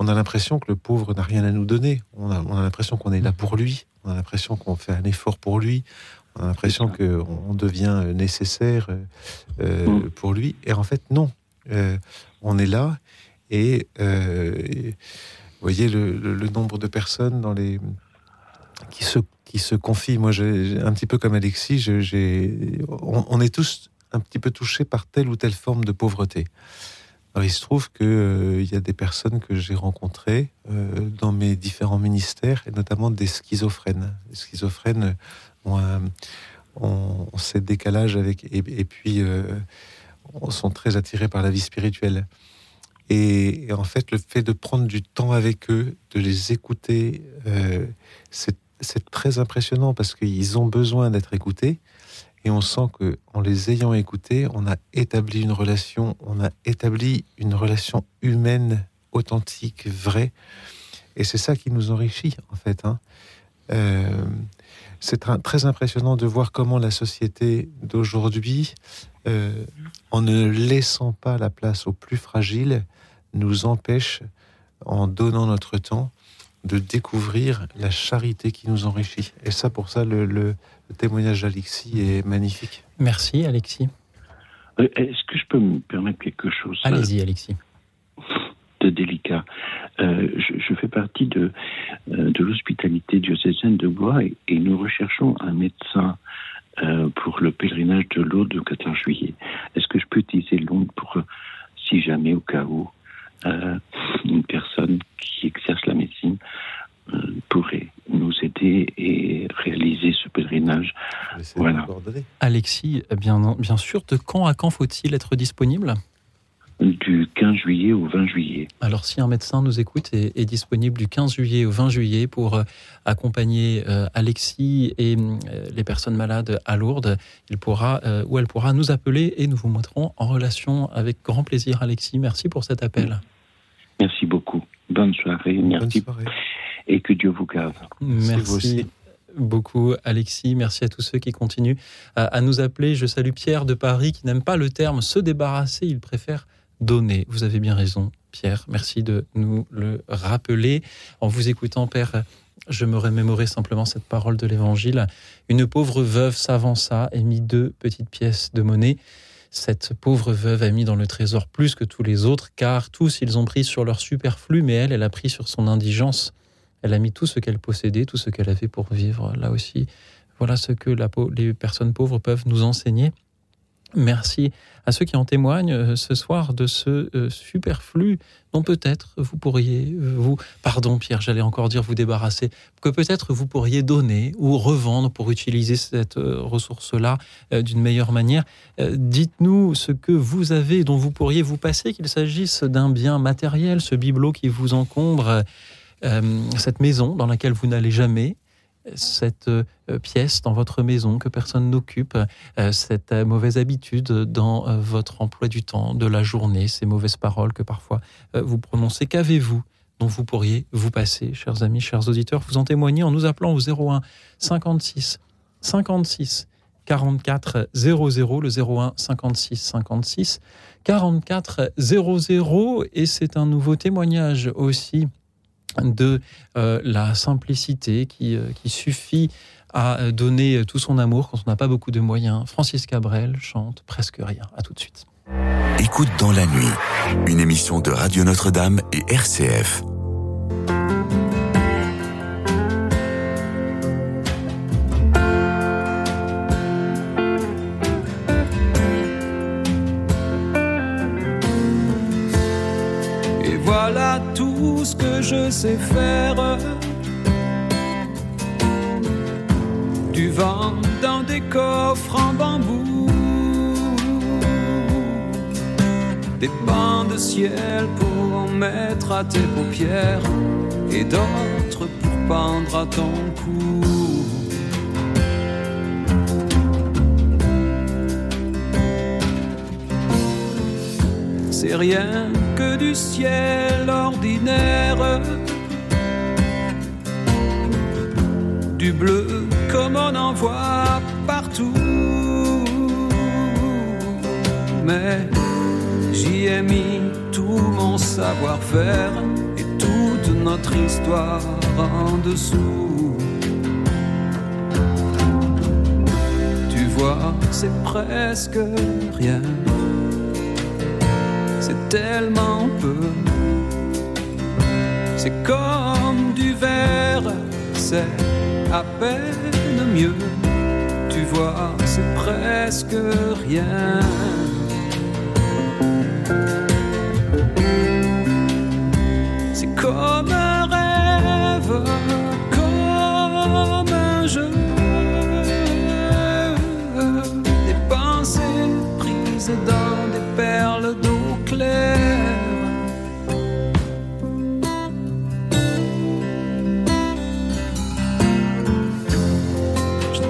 B: on a l'impression que le pauvre n'a rien à nous donner. On a, on a l'impression qu'on est là pour lui. On a l'impression qu'on fait un effort pour lui. On a l'impression qu'on on devient nécessaire euh, euh, pour lui. Et en fait, non. Euh, on est là et, euh, et vous voyez le, le- le nombre de personnes dans les qui se qui se confient. Moi, j'ai un petit peu comme Alexis, j'ai on, on est tous un petit peu touchés par telle ou telle forme de pauvreté. Alors, il se trouve que euh, y a des personnes que j'ai rencontrées euh, dans mes différents ministères, et notamment des schizophrènes. Les schizophrènes ont, un- ont- ont ce décalage avec, et, et puis euh, sont très attirés par la vie spirituelle. Et, en fait, le fait de prendre du temps avec eux, de les écouter, c'est très impressionnant parce qu'ils ont besoin d'être écoutés. Et on sent que, en les ayant écoutés, on a établi une relation, on a établi une relation humaine, authentique, vraie. Et c'est ça qui nous enrichit, en fait. hein. Euh, c'est très impressionnant de voir comment la société d'aujourd'hui, euh, en ne laissant pas la place aux plus fragiles, nous empêche, en donnant notre temps, de découvrir la charité qui nous enrichit. Et ça, pour ça, le, le- le témoignage d'Alexis est magnifique.
A: Merci, Alexis.
K: Euh, Est-ce que je peux me permettre quelque chose euh,
A: Allez-y, Alexis.
K: de délicat Euh, je, je fais partie de, de l'hospitalité diocésaine de Blois et, et nous recherchons un médecin euh, pour le pèlerinage de l'eau du 14 juillet. Est-ce que je peux utiliser l'onde pour, si jamais, au cas où, euh, une personne qui exerce la médecine euh, pourrait nous aider et réaliser ce pèlerinage. Voilà.
A: Alexis, bien, bien sûr, de quand à quand faut-il être disponible?
K: Du 15 juillet au 20 juillet.
A: Alors, si un médecin nous écoute et est disponible du 15 juillet au 20 juillet pour euh, accompagner euh, Alexis et euh, les personnes malades à Lourdes, il pourra euh, ou elle pourra nous appeler et nous vous mettrons en relation avec grand plaisir. Alexis, merci pour cet appel.
K: Merci beaucoup. Bonne soirée. Merci. Et que Dieu vous garde.
A: Merci beaucoup, Alexis. Merci à tous ceux qui continuent à, à nous appeler. Je salue Pierre de Paris qui n'aime pas le terme se débarrasser, il préfère donner. Vous avez bien raison, Pierre. Merci de nous le rappeler. En vous écoutant, Père, je me remémorais simplement cette parole de l'Évangile. Une pauvre veuve s'avança et mit deux petites pièces de monnaie. Cette pauvre veuve a mis dans le trésor plus que tous les autres, car tous ils ont pris sur leur superflu, mais elle, elle a pris sur son indigence. Elle a mis tout ce qu'elle possédait, tout ce qu'elle avait pour vivre. Là aussi, voilà ce que les personnes pauvres peuvent nous enseigner. Merci à ceux qui en témoignent euh, ce soir de ce euh, superflu dont peut-être vous pourriez, vous, pardon Pierre, j'allais encore dire vous débarrasser, que peut-être vous pourriez donner ou revendre pour utiliser cette euh, ressource-là d'une meilleure manière. Dites-nous ce que vous avez, dont vous pourriez vous passer, qu'il s'agisse d'un bien matériel, ce bibelot qui vous encombre, cette maison dans laquelle vous n'allez jamais, cette euh, pièce dans votre maison que personne n'occupe, euh, cette euh, mauvaise habitude dans votre emploi du temps, de la journée, ces mauvaises paroles que parfois vous prononcez. Qu'avez-vous dont vous pourriez vous passer, chers amis, chers auditeurs Vous en témoignez en nous appelant au 01 56 56 44 00, le 01 56 56 44 00. Et c'est un nouveau témoignage aussi de euh, la simplicité qui, euh, qui, suffit à donner tout son amour quand on n'a pas beaucoup de moyens. Francis Cabrel chante presque rien. À tout de suite.
D: Écoute dans la nuit, une émission de Radio Notre-Dame et RCF.
L: Tout ce que je sais faire. Du vent dans des coffres en bambou. Des bancs de ciel pour mettre à tes paupières et d'autres pour pendre à ton cou. C'est rien que du ciel ordinaire, du bleu comme on en voit partout. Mais j'y ai mis tout mon savoir-faire et toute notre histoire en dessous. Tu vois, c'est presque rien. Tellement peu. C'est comme du verre, c'est à peine mieux. Tu vois, c'est presque rien. Je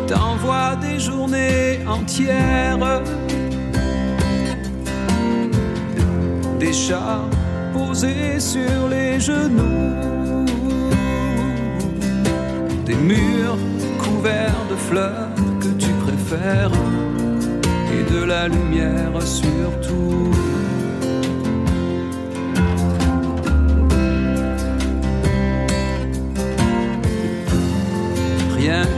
L: t'envoie des journées entières. Des chats posés sur les genoux. Des murs couverts de fleurs que tu préfères. Et de la lumière surtout.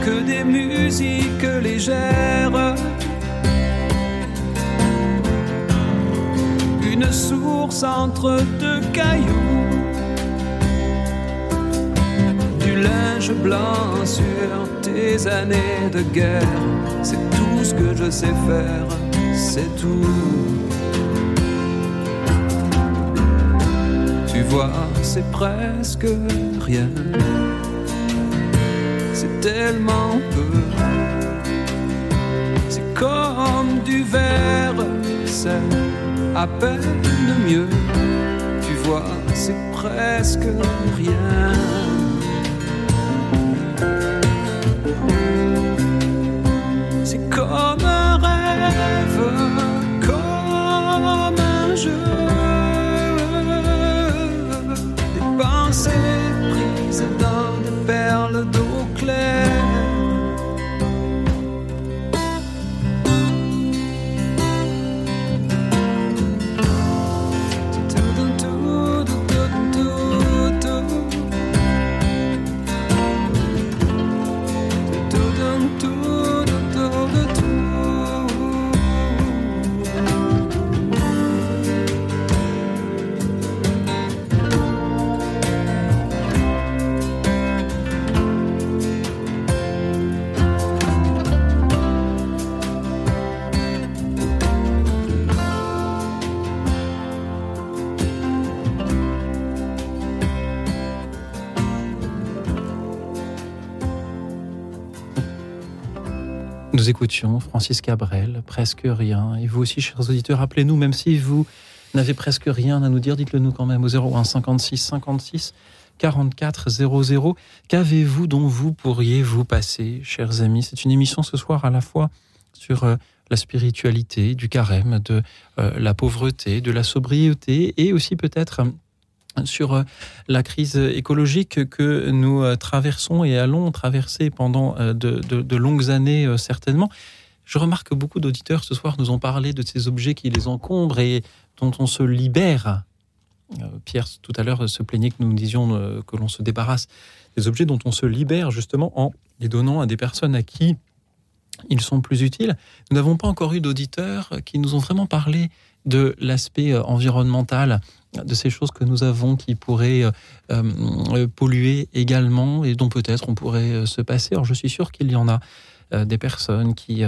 L: Que des musiques légères. Une source entre deux cailloux. Du linge blanc sur tes années de guerre. C'est tout ce que je sais faire, c'est tout. Tu vois, c'est presque rien. Tellement peu. C'est comme du verre, c'est à peine mieux. Tu vois, c'est presque rien.
A: Nous écoutions Francis Cabrel, presque rien. Et vous aussi, chers auditeurs, rappelez-nous, même si vous n'avez presque rien à nous dire, dites-le nous quand même au 01 56 56 44 00. Qu'avez-vous dont vous pourriez vous passer, chers amis? C'est une émission ce soir à la fois sur euh, la spiritualité, du carême, de euh, la pauvreté, de la sobriété et aussi peut-être sur euh, la crise écologique que nous euh, traversons et allons traverser pendant euh, de, longues années certainement. Je remarque que beaucoup d'auditeurs ce soir nous ont parlé de ces objets qui les encombrent et dont on se libère. Pierre, tout à l'heure, se plaignait que nous disions que l'on se débarrasse des objets dont on se libère justement en les donnant à des personnes à qui ils sont plus utiles. Nous n'avons pas encore eu d'auditeurs qui nous ont vraiment parlé de l'aspect environnemental, de ces choses que nous avons qui pourraient euh, euh, polluer également et dont peut-être on pourrait euh, se passer. Alors je suis sûr qu'il y en a. des personnes qui,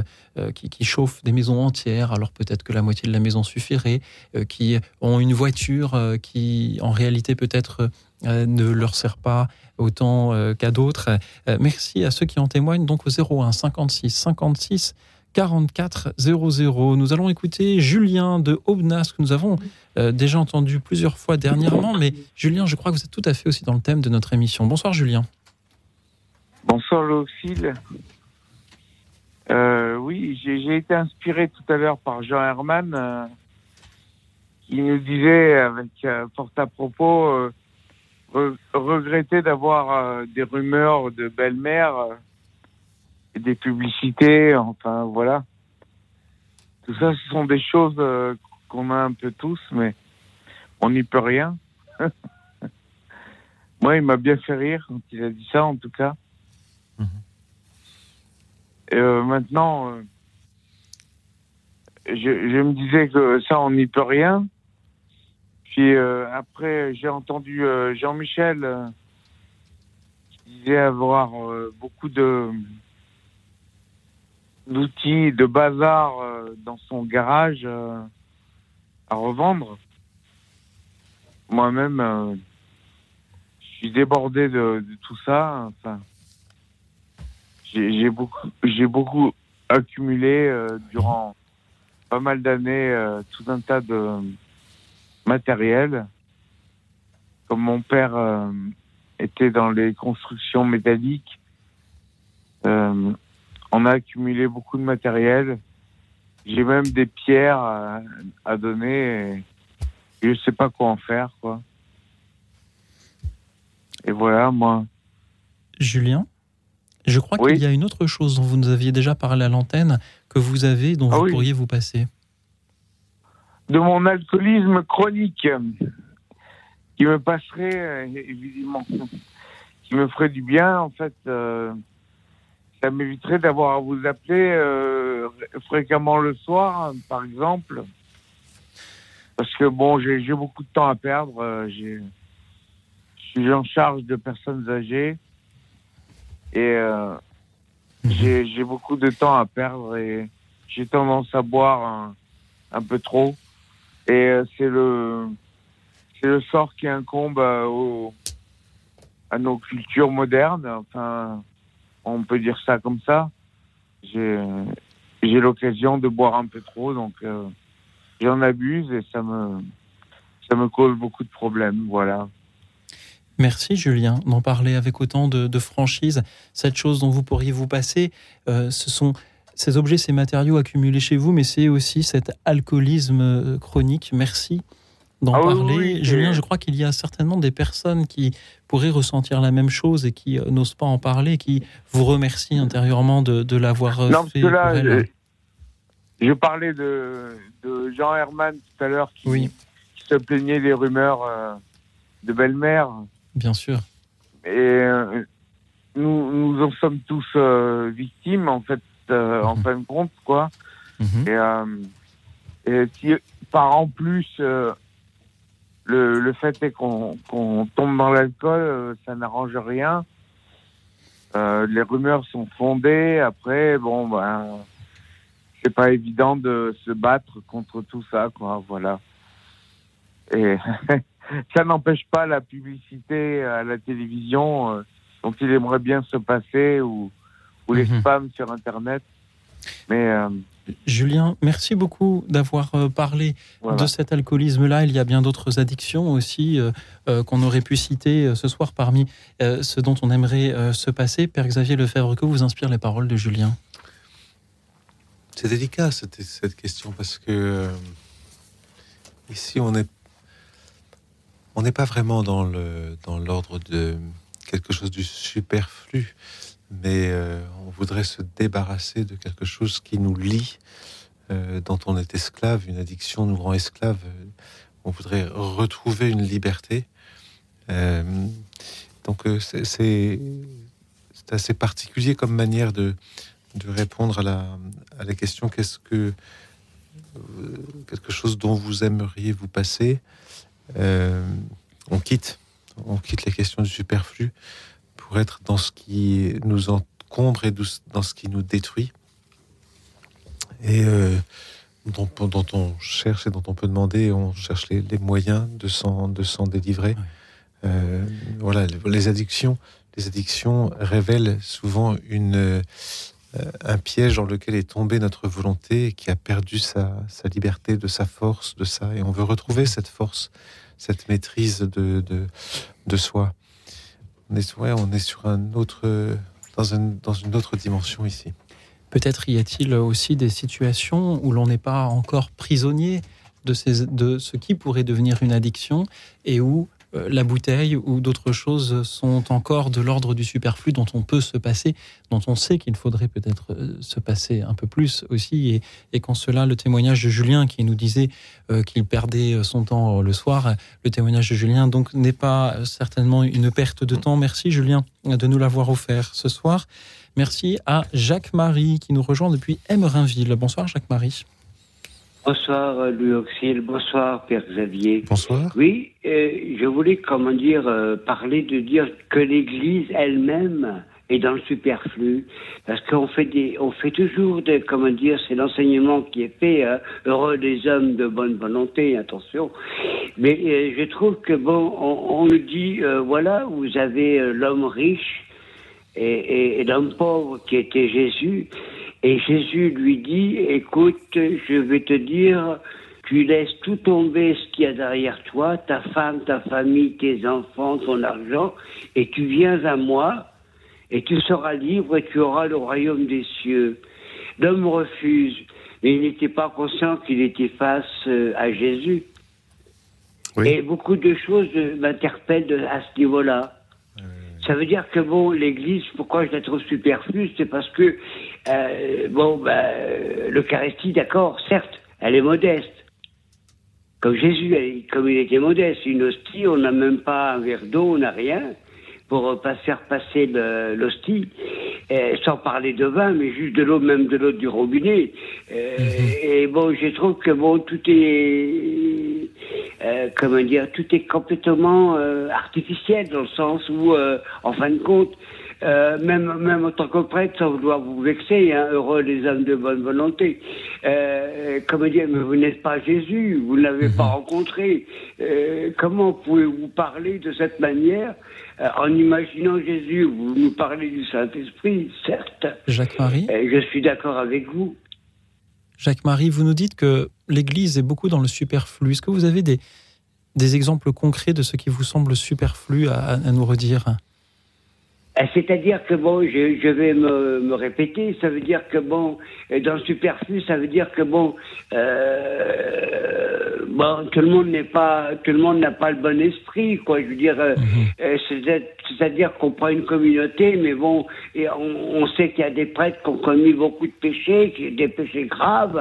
A: qui, qui chauffent des maisons entières, alors peut-être que la moitié de la maison suffirait, qui ont une voiture qui en réalité peut-être ne leur sert pas autant qu'à d'autres. Merci à ceux qui en témoignent donc au 01 56 56 44 00. Nous allons écouter Julien de Aubenas que nous avons euh, déjà entendu plusieurs fois dernièrement, mais Julien, je crois que vous êtes tout à fait aussi dans le thème de notre émission. Bonsoir Julien.
M: Bonsoir. Euh, oui, j'ai été inspiré tout à l'heure par Jean Herman euh, qui nous disait avec euh, fort à propos euh, re- regretter d'avoir euh, des rumeurs de belle-mère euh, des publicités, enfin voilà. Tout ça, ce sont des choses euh, qu'on a un peu tous, mais on n'y peut rien. Moi, il m'a bien fait rire quand il a dit ça, en tout cas. Et, euh, maintenant, euh, je, je me disais que ça, on n'y peut rien. Puis euh, après, j'ai entendu Jean-Michel qui disait avoir beaucoup de d'outils, de bazar euh, dans son garage euh, à revendre. Moi-même, euh, je suis débordé de, de tout ça. Enfin, j'ai beaucoup, j'ai beaucoup accumulé euh, durant pas mal d'années euh, tout un tas de matériel. Comme mon père euh, était dans les constructions métalliques, on a accumulé beaucoup de matériel. J'ai même des pierres à, à donner et je sais pas quoi en faire, quoi. Et voilà, moi.
A: Julien, je crois qu'il y a une autre chose dont vous nous aviez déjà parlé à l'antenne que vous avez, dont
M: Ah
A: vous
M: oui.
A: pourriez vous passer.
M: de mon alcoolisme chronique qui me passerait euh, évidemment qui me ferait du bien en fait euh, ça m'éviterait d'avoir à vous appeler euh, fréquemment le soir par exemple. Parce que bon j'ai beaucoup de temps à perdre euh, j'ai je suis en charge de personnes âgées. Et euh, j'ai j'ai beaucoup de temps à perdre et j'ai tendance à boire un, un peu trop. Et euh, c'est le c'est le sort qui incombe euh, au- à nos cultures modernes. Enfin, on peut dire ça comme ça. J'ai l'occasion de boire un peu trop, donc euh, j'en abuse et ça me ça me cause beaucoup de problèmes. Voilà.
A: Merci Julien d'en parler avec autant de, de franchise. Cette chose dont vous pourriez vous passer, euh, ce sont ces objets, ces matériaux accumulés chez vous, mais c'est aussi cet alcoolisme euh, chronique. Merci d'en
M: Ah
A: parler.
M: oui,
A: Julien, je crois qu'il y a certainement des personnes qui pourraient ressentir la même chose et qui euh, n'osent pas en parler, qui vous remercient intérieurement de, de l'avoir euh,
M: Non, parce
A: fait
M: que là,
A: elles.
M: je, je parlais de, de Jean Herman tout à l'heure qui, qui se plaignait des rumeurs euh, de belle-mère.
A: Bien sûr.
M: Et euh, nous, nous en sommes tous euh, victimes, en fait, euh, en fin de compte, quoi. Et, euh, et si par en plus, euh, le, le fait est qu'on qu'on tombe dans l'alcool, euh, ça n'arrange rien. Euh, les rumeurs sont fondées. Après, bon, ben, c'est pas évident de se battre contre tout ça, quoi. Voilà. Et ça n'empêche pas la publicité à la télévision euh, dont il aimerait bien se passer ou, ou les spams sur Internet. Mais euh,
A: Julien, merci beaucoup d'avoir euh, parlé
M: Voilà.
A: de cet alcoolisme-là. Il y a bien d'autres addictions aussi euh, euh, qu'on aurait pu citer ce soir parmi euh, ce dont on aimerait euh, se passer. Père Xavier Lefebvre, que vous inspirent les paroles de Julien?
B: C'est délicat cette, cette question parce que euh, ici on est on n'est pas vraiment dans le dans l'ordre de quelque chose du superflu, mais euh, on voudrait se débarrasser de quelque chose qui nous lie, euh, dont on est esclave. Une addiction nous rend esclave. On voudrait retrouver une liberté. Euh, donc c'est assez particulier comme manière de répondre à la, question qu'est-ce que quelque chose dont vous aimeriez vous passer? On quitte on quitte les questions du superflu pour être dans ce qui nous en encombre et dans ce qui nous détruit. Et euh, dont, dont, on cherche et dont on peut demander, on cherche les, les moyens de s'en, de s'en délivrer. Euh, voilà, les addictions, les addictions révèlent souvent une, euh, un piège dans lequel est tombée notre volonté qui a perdu sa, sa, liberté, de sa force, de ça. Et on veut retrouver cette force, cette maîtrise de, de, de soi. On est, sur un autre, dans, dans une autre dimension ici.
A: Peut-être y a-t-il aussi des situations où l'on n'est pas encore prisonnier de, ce qui pourrait devenir une addiction et où la bouteille ou d'autres choses sont encore de l'ordre du superflu dont on peut se passer, dont on sait qu'il faudrait peut-être euh, se passer un peu plus aussi. Et, et qu'en cela, le témoignage de Julien qui nous disait euh, qu'il perdait son temps le soir, le témoignage de Julien donc n'est pas certainement une perte de temps. Merci Julien de nous l'avoir offert ce soir. Merci à Jacques-Marie qui nous rejoint depuis Emerinville. Bonsoir Jacques-Marie.
N: Bonsoir Louis Auxil, bonsoir Père Xavier.
B: Bonsoir.
N: Oui, euh, je voulais comment dire euh, parler de dire que l'Église elle-même est dans le superflu parce qu'on fait des, on fait toujours des, comment dire, c'est l'enseignement qui est fait hein, heureux des hommes de bonne volonté, attention. Mais euh, je trouve que bon, on, on nous dit voilà, vous avez l'homme riche et, et, et l'homme pauvre qui était Jésus. Et Jésus lui dit, écoute, je vais te dire, tu laisses tout tomber ce qu'il y a derrière toi, ta femme, ta famille, tes enfants, ton argent, et tu viens à moi, et tu seras libre et tu auras le royaume des cieux. L'homme refuse, mais il n'était pas conscient qu'il était face à Jésus. Oui. Et beaucoup de choses m'interpellent à ce niveau-là. Ça veut dire que bon, l'Église, pourquoi je la trouve superflue, c'est parce que euh, bon, bah, l'Eucharistie, d'accord, certes, elle est modeste. Comme Jésus, elle, comme il était modeste, une hostie, on n'a même pas un verre d'eau, on n'a rien pour pas faire passer l'hostie, sans parler de vin, mais juste de l'eau, même de l'eau du robinet. Euh, et bon, je trouve que bon, tout est, euh, comment dire, tout est complètement euh, artificiel dans le sens où, euh, en fin de compte, euh, même, même en tant que prêtre, ça doit vous vexer, hein, heureux les hommes de bonne volonté. Euh, comment dire, mais vous n'êtes pas Jésus, vous ne l'avez pas rencontré. Euh, comment pouvez-vous parler de cette manière euh, en imaginant Jésus? Vous nous parlez du Saint-Esprit, certes.
A: Jacques-Marie
N: Je suis d'accord avec vous.
A: Jacques-Marie, vous nous dites que l'Église est beaucoup dans le superflu. Est-ce que vous avez des, des exemples concrets de ce qui vous semble superflu à, à nous redire?
N: C'est-à-dire que bon, je, je vais me, me, répéter, ça veut dire que bon, dans le superflu, ça veut dire que bon, euh, bon, tout le monde n'est pas, tout le monde n'a pas le bon esprit, quoi. Je veux dire, euh, mm-hmm. c'est-à-dire qu'on prend une communauté, mais bon, et on, on sait qu'il y a des prêtres qui ont commis beaucoup de péchés, des péchés graves.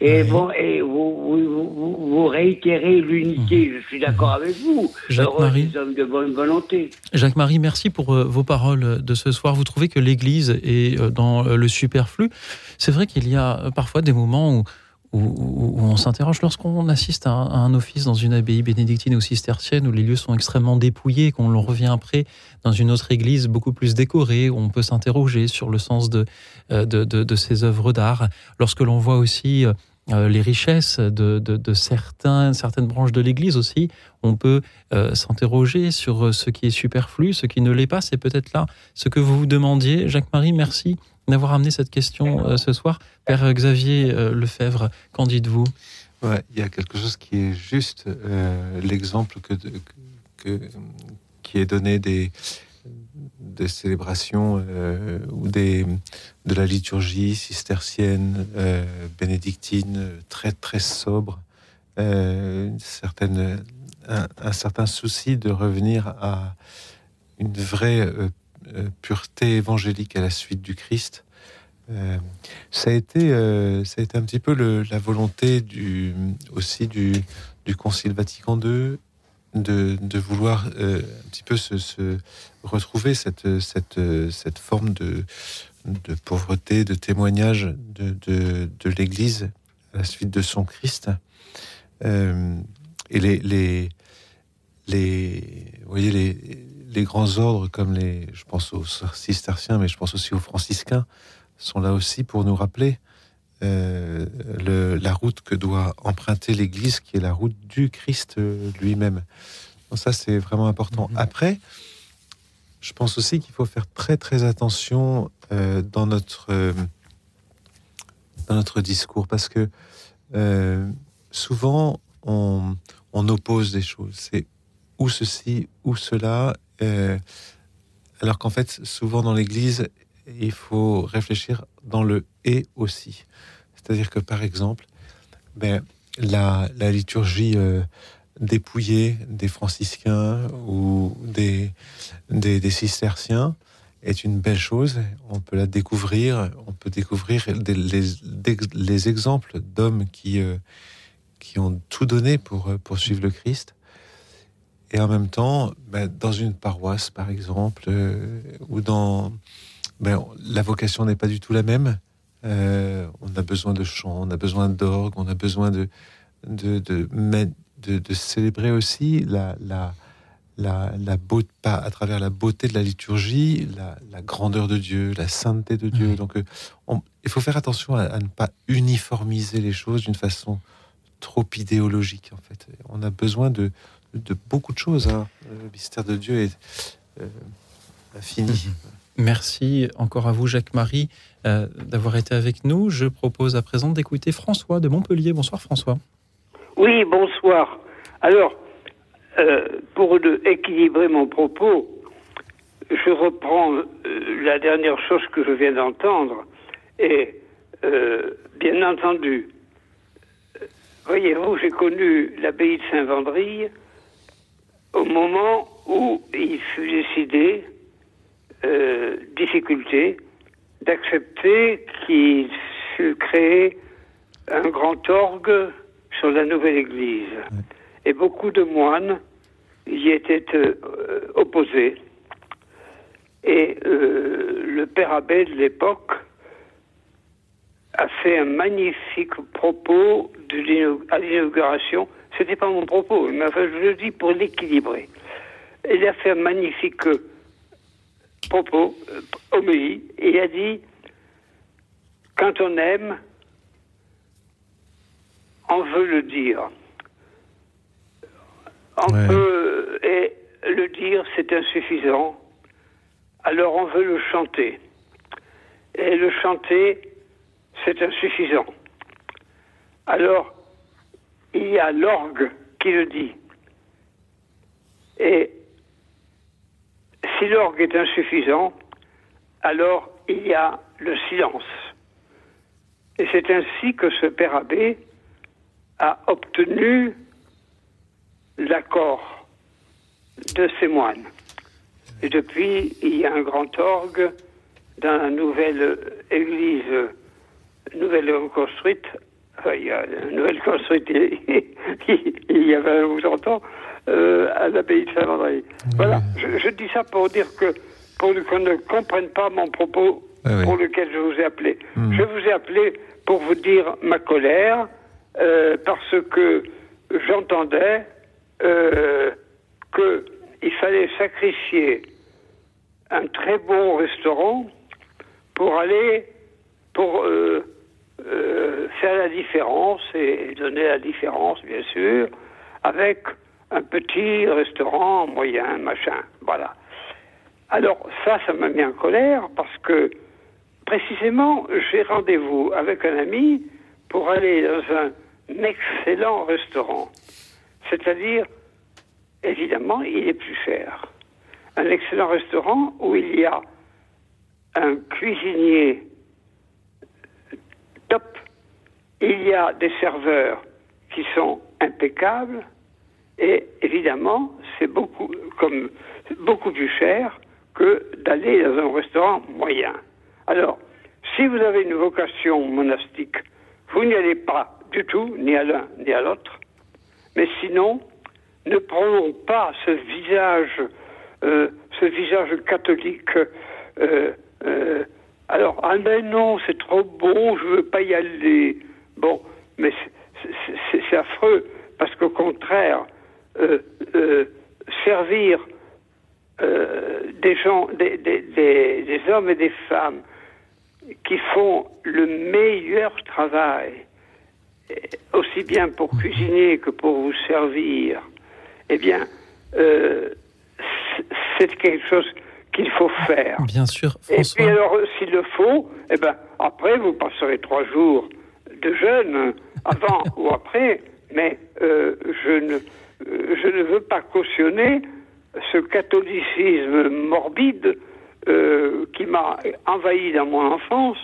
N: Et bon, et vous, vous, vous réitérez l'unité. Mmh. Je suis d'accord avec vous.
A: Jacques-Marie.
N: hommes de bonne volonté.
A: Jacques-Marie, merci pour euh, vos paroles de ce soir. Vous trouvez que l'Église est euh, dans le superflu. C'est vrai qu'il y a parfois des moments où où, on s'interroge lorsqu'on assiste à un, office dans une abbaye bénédictine ou cistercienne où les lieux sont extrêmement dépouillés, qu'on l'on revient après dans une autre église beaucoup plus décorée, où on peut s'interroger sur le sens de, de ces œuvres d'art. Lorsque l'on voit aussi euh, les richesses de, certaines branches de l'Église aussi, on peut euh, s'interroger sur ce qui est superflu, ce qui ne l'est pas. C'est peut-être là ce que vous vous demandiez. Jacques-Marie, merci d'avoir amené cette question euh, ce soir. Père Xavier euh, Lefebvre, qu'en dites-vous?
B: Il y a quelque chose qui est juste, euh, l'exemple que, qui est donné des, des célébrations euh, ou des, de la liturgie cistercienne, euh, bénédictine, très très sobre, euh, un, un, certain souci de revenir à une vraie pureté évangélique à la suite du Christ. Euh, ça a été, euh, ça a été un petit peu le, la volonté du, aussi du, du Concile Vatican II de, de vouloir euh, un petit peu se, retrouver cette, cette, cette forme de, de pauvreté, de témoignage de, de, de l'Église à la suite de son Christ. et les, les, les, voyez, les, les grands ordres comme les, je pense aux cisterciens, mais je pense aussi aux franciscains, sont là aussi pour nous rappeler euh, le, la route que doit emprunter l'Église, qui est la route du Christ euh, lui-même. Donc ça, c'est vraiment important. Après, je pense aussi qu'il faut faire très très attention euh, dans notre euh, dans notre discours parce que souvent on, on oppose des choses. C'est ou ceci ou cela, euh, alors qu'en fait souvent dans l'Église il faut réfléchir dans le et aussi. C'est-à-dire que par exemple, ben, la, liturgie euh, dépouillée des franciscains ou des, cisterciens est une belle chose. On peut la découvrir, on peut découvrir les, exemples d'hommes qui, euh, qui ont tout donné pour, pour suivre le Christ. Et en même temps, ben, dans une paroisse, par exemple, euh, ou dans... Ben, la vocation n'est pas du tout la même. Euh, on a besoin de chant, on a besoin d'orgue, on a besoin de, de, de, mais- de, de célébrer aussi la, la, la, la beauté, pas à travers la beauté de la liturgie, la, la grandeur de Dieu, la sainteté de Dieu. Donc, euh, on- il faut faire attention à, à ne pas uniformiser les choses d'une façon trop idéologique. En fait, on a besoin de, de beaucoup de choses. hein. Le mystère de Dieu est euh, infini.
A: Merci encore à vous, Jacques-Marie, euh, d'avoir été avec nous. Je propose à présent d'écouter François de Montpellier. Bonsoir François.
O: Oui, bonsoir. Alors, euh, pour de- équilibrer mon propos, je reprends euh, la dernière chose que je viens d'entendre. Et, euh, bien entendu, voyez-vous, j'ai connu l'abbaye de Saint-Vendry au moment où il fut décidé, euh, difficulté, d'accepter qu'il fût créé un grand orgue sur la nouvelle église. Et beaucoup de moines y étaient euh, opposés. Et euh, le père abbé de l'époque a fait un magnifique propos de à l'inauguration. C'était pas mon propos, mais enfin, je le dis pour l'équilibrer. Il a fait un magnifique euh, propos, euh, homélie, et il a dit quand on aime, on veut le dire. On peut et le dire, c'est insuffisant. Alors on veut le chanter. Et le chanter, c'est insuffisant. Alors, il y a l'orgue qui le dit. Et si l'orgue est insuffisant, alors il y a le silence. Et c'est ainsi que ce père abbé a obtenu l'accord de ses moines. Et depuis, il y a un grand orgue dans la nouvelle église, nouvelle reconstruite. Il y a une nouvelle construite il y a 20 ou 30 ans euh, à l'abbaye de Saint-André. Voilà, je, je dis ça pour dire que, pour qu'on ne comprenne pas mon propos pour lequel je vous ai appelé. Je vous ai appelé pour vous dire ma colère, euh, parce que j'entendais euh, qu'il fallait sacrifier un très bon restaurant pour aller pour euh, euh, faire la différence et donner la différence, bien sûr, avec un petit restaurant moyen, machin. Voilà. Alors ça, ça m'a mis en colère parce que précisément, j'ai rendez-vous avec un ami pour aller dans un excellent restaurant. C'est-à-dire, évidemment, il est plus cher. Un excellent restaurant où il y a un cuisinier top, il y a des serveurs qui sont impeccables, et évidemment, c'est beaucoup, comme, beaucoup plus cher que d'aller dans un restaurant moyen. Alors, si vous avez une vocation monastique, vous n'y allez pas du tout, ni à l'un ni à l'autre. Mais sinon, ne prenons pas ce visage, euh, ce visage catholique. euh, euh, alors, ah ben non, c'est trop bon, je veux pas y aller. Bon, mais c'est- affreux, parce qu'au contraire, euh, euh, servir euh, des gens, des, des, des, des hommes et des femmes qui font le meilleur travail, euh, aussi bien pour cuisiner que pour vous servir, eh bien, c'est quelque chose qu'il faut faire.
A: Bien sûr,
O: Et puis alors, s'il le faut, eh ben, après, vous passerez trois jours de jeûne, avant ou après, mais euh, je, ne, euh, je ne veux pas cautionner ce catholicisme morbide euh, qui m'a envahi dans mon enfance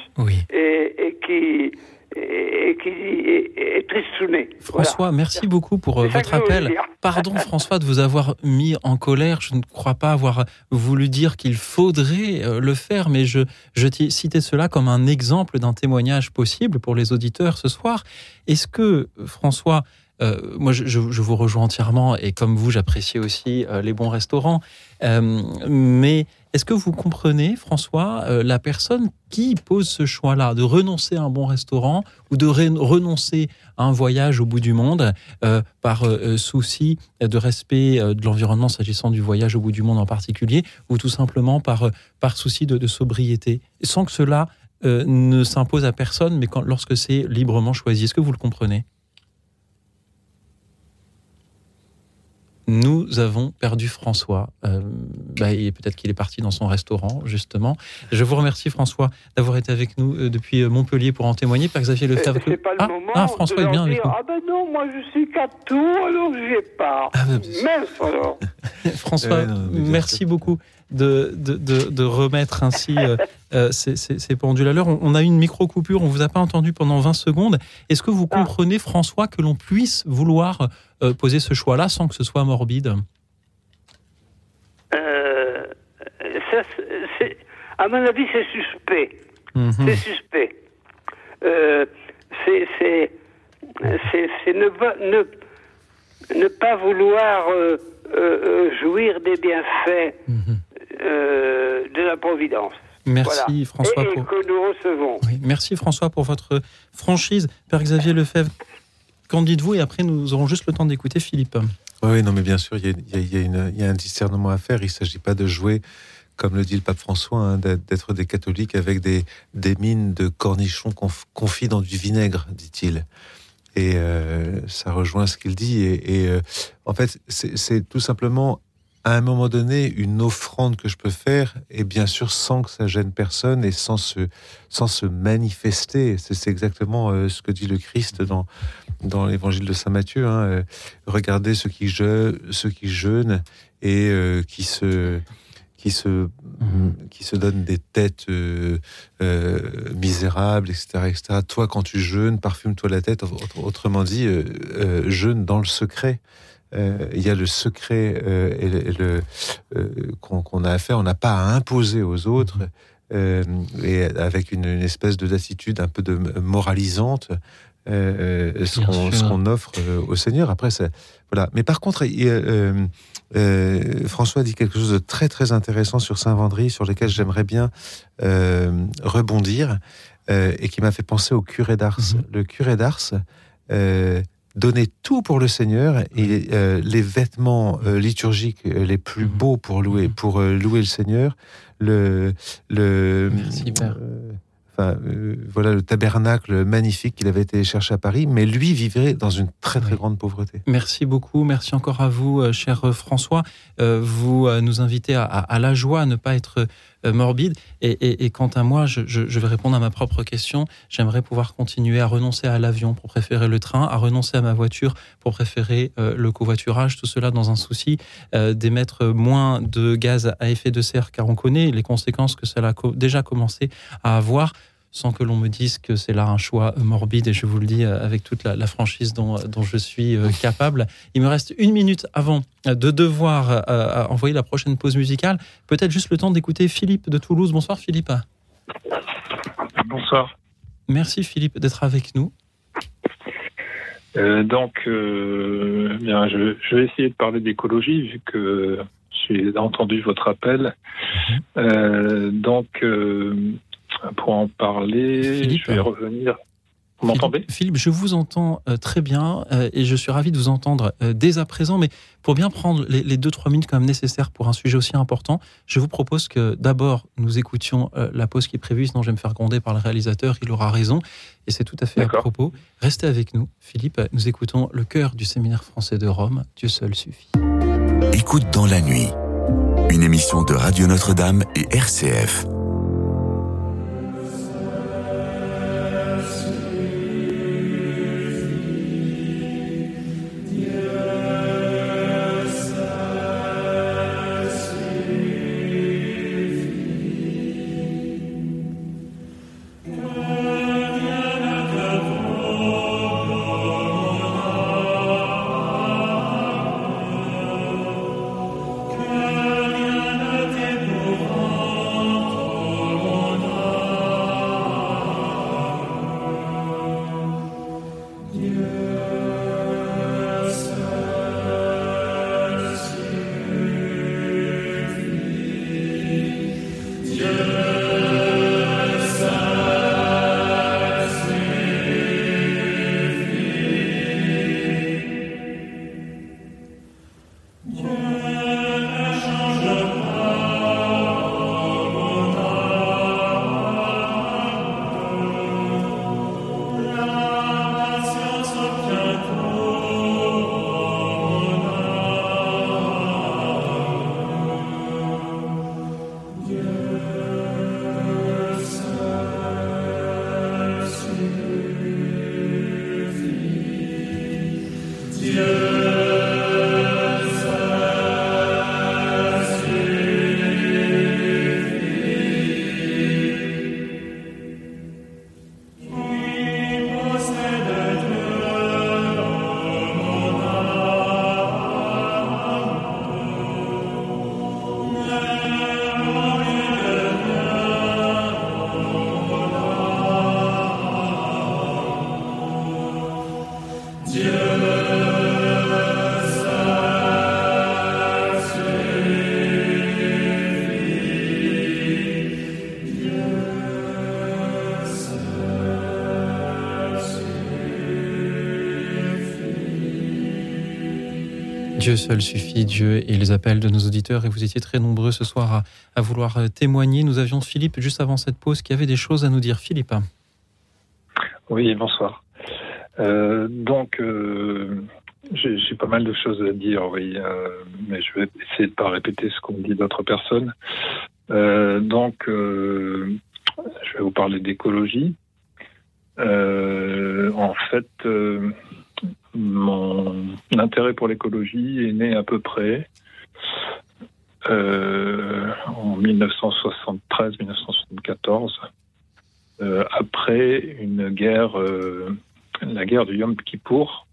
O: et, et qui, et, et qui est, est tristouné.
A: François, merci beaucoup pour euh, votre appel. Pardon François de vous avoir mis en colère. Je ne crois pas avoir voulu dire qu'il faudrait euh, le faire, mais je, je t'ai cité cela comme un exemple d'un témoignage possible pour les auditeurs ce soir. Est-ce que François, euh, moi je, je- je vous rejoins entièrement et comme vous j'apprécie aussi euh, les bons restaurants, Euh, mais est-ce que vous comprenez François euh, la personne qui pose ce choix-là de renoncer à un bon restaurant ou de renoncer à un voyage au bout du monde euh, par euh, souci de respect de l'environnement s'agissant du voyage au bout du monde en particulier ou tout simplement par, par souci de, sobriété? Sans que cela ne s'impose à personne mais lorsque c'est librement choisi. Est-ce que vous le comprenez? Nous avons perdu François. Euh, bah, peut-être qu'il est parti dans son restaurant, justement. Je vous remercie, François, d'avoir été avec nous euh, depuis euh, Montpellier pour en témoigner. Père Xavier Lefebvre.
O: C'est pas le
A: ah,
O: moment
A: ah, François
O: de
A: est bien avec nous.
O: Ah ben non, moi je suis catou, alors j'y ai pas.
A: Ah,
O: Mince alors.
A: François,
O: non,
A: merci beaucoup de, de, de- de remettre ainsi euh, euh, ces, ces- ces pendules à l'heure. On, on a eu une micro-coupure, on ne vous a pas entendu pendant 20 secondes. Est-ce que vous
O: Ah.
A: comprenez, François, que l'on puisse vouloir euh, poser ce choix-là sans que ce soit morbide?
O: Euh, ça, à mon avis, c'est suspect.
A: Mhm.
O: C'est suspect. C'est ne, pas- ne, ne pas vouloir jouir des bienfaits euh, de la Providence.
A: Merci,
O: Voilà.
A: François,
O: Et, et
A: pour-
O: que nous recevons.
A: Oui, Merci François pour votre franchise. Père Xavier Lefebvre, qu'en dites-vous? Et après, nous aurons juste le temps d'écouter Philippe.
B: Oui, non, mais bien sûr, il y a, il y a- il y a une- il y a un discernement à faire. Il ne s'agit pas de jouer, comme le dit le pape François, hein, d'être des catholiques avec des, des mines de cornichons conf- confits dans du vinaigre, dit-il. Et euh, ça rejoint ce qu'il dit. Et, et, euh, en fait, c'est tout simplement, à un moment donné, une offrande que je peux faire, et bien sûr sans que ça gêne personne et sans se, sans se manifester. C'est exactement euh, ce que dit le Christ dans, dans l'évangile de Saint Matthieu. hein, euh, regardez ceux qui, je, ceux qui jeûnent et euh, qui se qui se qui se donnent des têtes euh, euh, misérables, etc., etc. Toi, quand tu jeûnes, parfume-toi la tête. Autre- Autrement dit, euh, jeûne dans le secret. Euh, Il y a le secret euh, et le, et le, euh, qu'on a à faire. On n'a pas à imposer aux autres. euh, et avec une, une espèce de d'attitude un peu de moralisante euh, ce qu'on offre euh, au Seigneur. Après, ça, voilà. Mais par contre, il François dit quelque chose de très très intéressant sur Saint Vendry, sur lequel j'aimerais bien rebondir, et qui m'a fait penser au curé d'Ars. Le curé d'Ars donnait tout pour le Seigneur et euh, les vêtements euh, liturgiques euh, les plus beaux pour louer pour euh, louer le Seigneur. Le le enfin, voilà le tabernacle magnifique qu'il avait été chercher à Paris, mais lui vivait dans une très très grande pauvreté.
A: Merci beaucoup. Merci encore à vous, cher François. Vous nous invitez à, à- à la joie, à ne pas être morbide. Et, quant à moi, je, vais répondre à ma propre question. J'aimerais pouvoir continuer à renoncer à l'avion pour préférer le train, à renoncer à ma voiture pour préférer euh, le covoiturage. Tout cela dans un souci euh, d'émettre moins de gaz à effet de serre, car on connaît les conséquences que cela a déjà commencé à avoir sans que l'on me dise que c'est là un choix morbide, et je vous le dis euh, avec toute la, la franchise dont, dont je suis euh, capable. Il me reste une minute avant euh, de devoir euh, euh, envoyer la prochaine pause musicale. Peut-être juste le temps d'écouter Philippe de Toulouse. Bonsoir Philippe.
P: Bonsoir.
A: Merci Philippe d'être avec nous.
P: Euh, donc, euh, bien, je, je vais essayer de parler d'écologie vu que j'ai entendu votre appel. Euh, donc, euh, pour en parler, je vais revenir. Vous m'entendez?
A: Philippe, je vous entends euh, très bien euh, et je suis ravi de vous entendre euh, dès à présent. Mais pour bien prendre les, les deux, trois minutes quand même nécessaires pour un sujet aussi important, je vous propose que d'abord nous écoutions euh, la pause qui est prévue, sinon je vais me faire gronder par le réalisateur, il aura raison. Et c'est tout à fait à propos. Restez avec nous, Philippe. Nous écoutons le chœur du séminaire français de Rome, Dieu seul suffit.
D: Écoute dans la nuit. Une émission de Radio Notre-Dame et RCF.
A: Dieu seul suffit, Dieu et les appels de nos auditeurs. Et vous étiez très nombreux ce soir à, vouloir euh, témoigner. Nous avions Philippe juste avant cette pause qui avait des choses à nous dire. Philippe.
P: Oui, bonsoir. Euh, donc, euh, j'ai pas mal de choses à dire, oui, euh, mais je vais essayer de pas répéter ce qu'ont dit d'autres personnes. Euh, donc, euh, je vais vous parler d'écologie. Euh, en fait, euh, mon intérêt pour l'écologie est né à peu près euh, en 1973-1974, euh, après une guerre, euh, la guerre du Yom Kippour,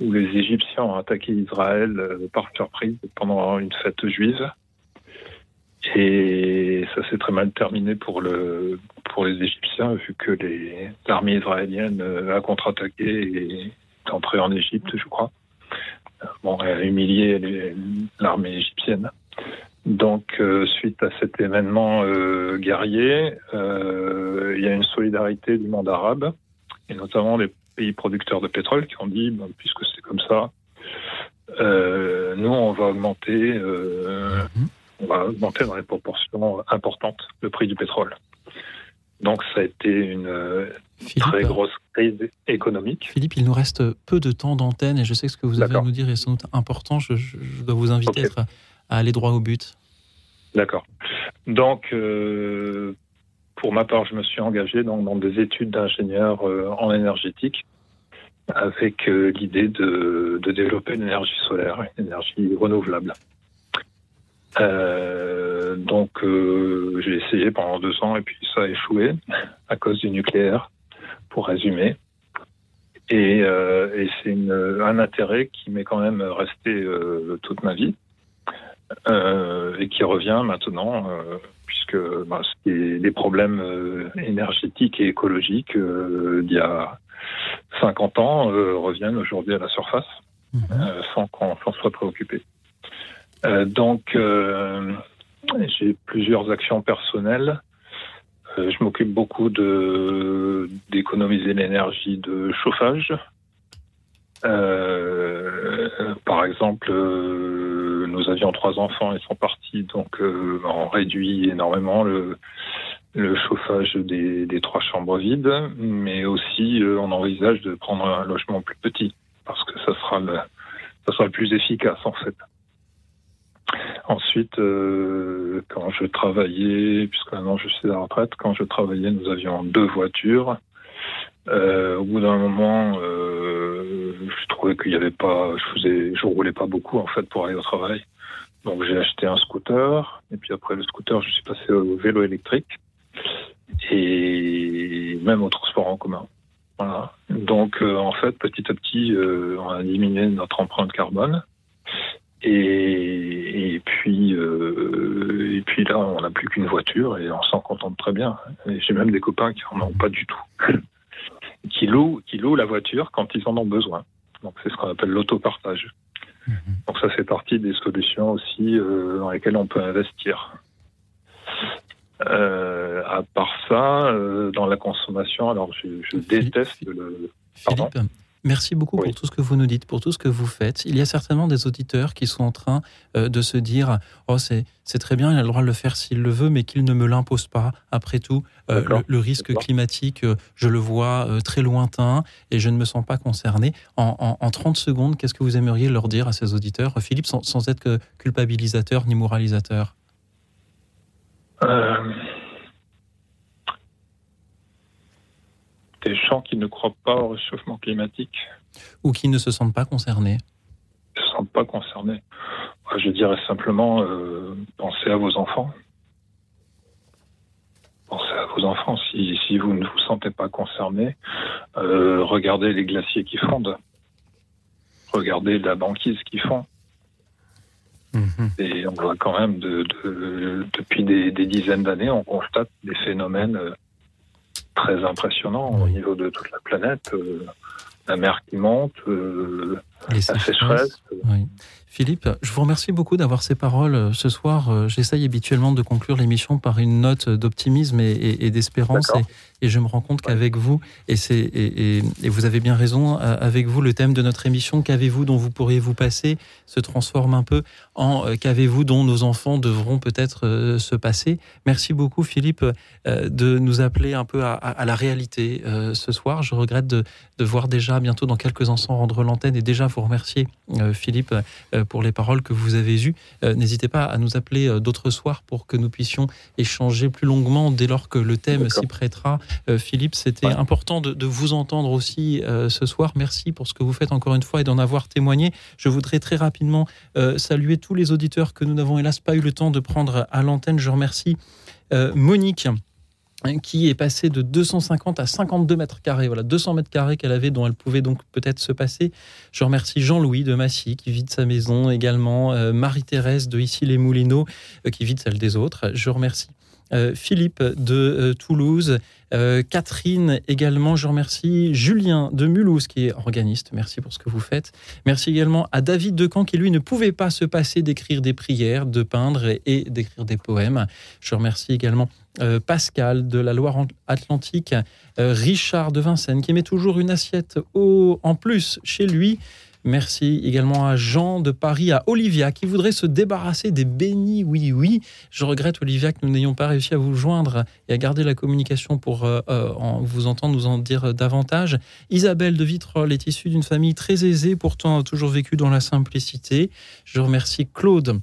P: où les Égyptiens ont attaqué Israël euh, par surprise pendant une fête juive. Et ça s'est très mal terminé pour, le, pour les Égyptiens, vu que l'armée israélienne euh, a contre-attaqué et est entrée en Égypte, je crois. Bon, elle a humilié l'armée égyptienne. Donc, euh, suite à cet événement guerrier, il y a une solidarité du monde arabe, et notamment les pays producteurs de pétrole, qui ont dit, puisque c'est comme ça, euh, nous, on va augmenter, euh, on va augmenter dans les proportions importantes le prix du pétrole. Donc, ça a été une euh, très grosse crise économique.
A: Philippe, il nous reste peu de temps d'antenne et je sais que ce que vous avez à nous dire est sans doute important. Je, je- je dois vous inviter à, aller droit au but.
P: D'accord. Donc, euh, pour ma part, je me suis engagé donc, dans des études d'ingénieur euh, en énergétique avec euh, l'idée de, développer l'énergie solaire, une énergie renouvelable. Euh, donc, euh, j'ai essayé pendant deux ans et puis ça a échoué à cause du nucléaire, pour résumer. Et, et c'est une- un intérêt qui m'est quand même resté toute ma vie et qui revient maintenant, puisque bah, c'est des problèmes énergétiques et écologiques d'il y a 50 ans euh, reviennent aujourd'hui à la surface euh, sans qu'on s'en soit préoccupé. Euh, donc, j'ai plusieurs actions personnelles Euh, je m'occupe beaucoup de d'économiser l'énergie de chauffage. Euh, par exemple, euh, nous avions trois enfants, ils sont partis, donc on réduit énormément le, le chauffage des, des trois chambres vides, mais aussi euh, on envisage de prendre un logement plus petit parce que ça sera le, ça sera le plus efficace en fait. Ensuite, euh, quand je travaillais, puisque maintenant je suis à la retraite, quand je travaillais, nous avions deux voitures. Euh, au bout d'un moment, euh, je trouvais qu'il y avait pas, je faisais, je roulais pas beaucoup en fait pour aller au travail. Donc j'ai acheté un scooter et puis après le scooter, je suis passé au vélo électrique et même au transport en commun. Voilà. Donc euh, en fait, petit à petit, euh, on a diminué notre empreinte carbone. Et, et puis euh, et puis là, on n'a plus qu'une voiture et on s'en contente très bien. J'ai même des copains qui en ont pas du tout, qui louent qui louent la voiture quand ils en ont besoin. Donc c'est ce qu'on appelle l'autopartage. Donc ça fait partie des solutions aussi dans lesquelles on peut investir. Euh, à part ça, euh, dans la consommation, alors je, je déteste le. Pardon
A: Philippe, merci beaucoup pour tout ce que vous nous dites, pour tout ce que vous faites. Il y a certainement des auditeurs qui sont en train euh, de se dire Oh, c'est très bien, il a le droit de le faire s'il le veut, mais qu'il ne me l'impose pas. Après tout, le, risque climatique, je le vois très lointain et je ne me sens pas concerné. En, en- en 30 secondes, qu'est-ce que vous aimeriez leur dire à ces auditeurs, Philippe, sans, sans être culpabilisateur ni moralisateur?
P: Euh, des gens qui ne croient pas au réchauffement climatique
A: Ou qui ne se sentent pas concernés
P: ne se sentent pas concernés. Moi, Je dirais simplement, euh, pensez à vos enfants. Pensez à vos enfants. Si, si vous ne vous sentez pas concerné, euh, regardez les glaciers qui fondent. Regardez la banquise qui fond. Et on voit quand même, de, de- depuis des, des dizaines d'années, on constate des phénomènes euh, très impressionnants au niveau de toute la planète. Euh, la mer qui monte, euh,
A: Les sécheresses.
P: sécheresse.
A: Oui. Philippe, je vous remercie beaucoup d'avoir ces paroles euh, ce soir. Euh, J'essaye habituellement de conclure l'émission par une note d'optimisme et, et- et d'espérance. Et, et je me rends compte qu'avec vous, et, et, vous avez bien raison, euh, avec vous, le thème de notre émission, qu'avez-vous dont vous pourriez vous passer, se transforme un peu en euh, qu'avez-vous dont nos enfants devront peut-être euh, se passer. Merci beaucoup, Philippe, euh, de nous appeler un peu à, à- à la réalité ce soir. Je regrette de, de voir déjà bientôt dans quelques instants rendre l'antenne et déjà vous remercier, euh, Philippe, euh, pour les paroles que vous avez eues. Euh, N'hésitez pas à nous appeler euh, d'autres soirs pour que nous puissions échanger plus longuement dès lors que le thème s'y prêtera. Euh, Philippe, c'était important de, de vous entendre aussi euh, ce soir. Merci pour ce que vous faites encore une fois et d'en avoir témoigné. Je voudrais très rapidement euh, saluer tous les auditeurs que nous n'avons hélas pas eu le temps de prendre à l'antenne. Je remercie euh, Monique qui est passée de 250 à 52 mètres carrés. Voilà, 200 mètres carrés qu'elle avait, dont elle pouvait donc peut-être se passer. Je remercie Jean-Louis de Massy, qui vide sa maison également. euh, Marie-Thérèse de Issy-les-Moulineaux, euh, qui vide celle des autres. Je remercie euh, Philippe de euh, Toulouse. Euh, Catherine également, je remercie Julien de Mulhouse qui est organiste, merci pour ce que vous faites. Merci également à David Decamp qui lui ne pouvait pas se passer d'écrire des prières, de peindre et, d'écrire des poèmes. Je remercie également Pascal de la Loire-Atlantique, Richard de Vincennes qui met toujours une assiette en plus chez lui. Merci également à Jean de Paris, à Olivia qui voudrait se débarrasser des bénis oui oui. Je regrette Olivia que nous n'ayons pas réussi à vous joindre et à garder la communication pour euh, euh, vous entendre nous en dire davantage. Isabelle de Vitrolles est issue d'une famille très aisée, pourtant toujours vécu dans la simplicité. Je remercie Claude euh,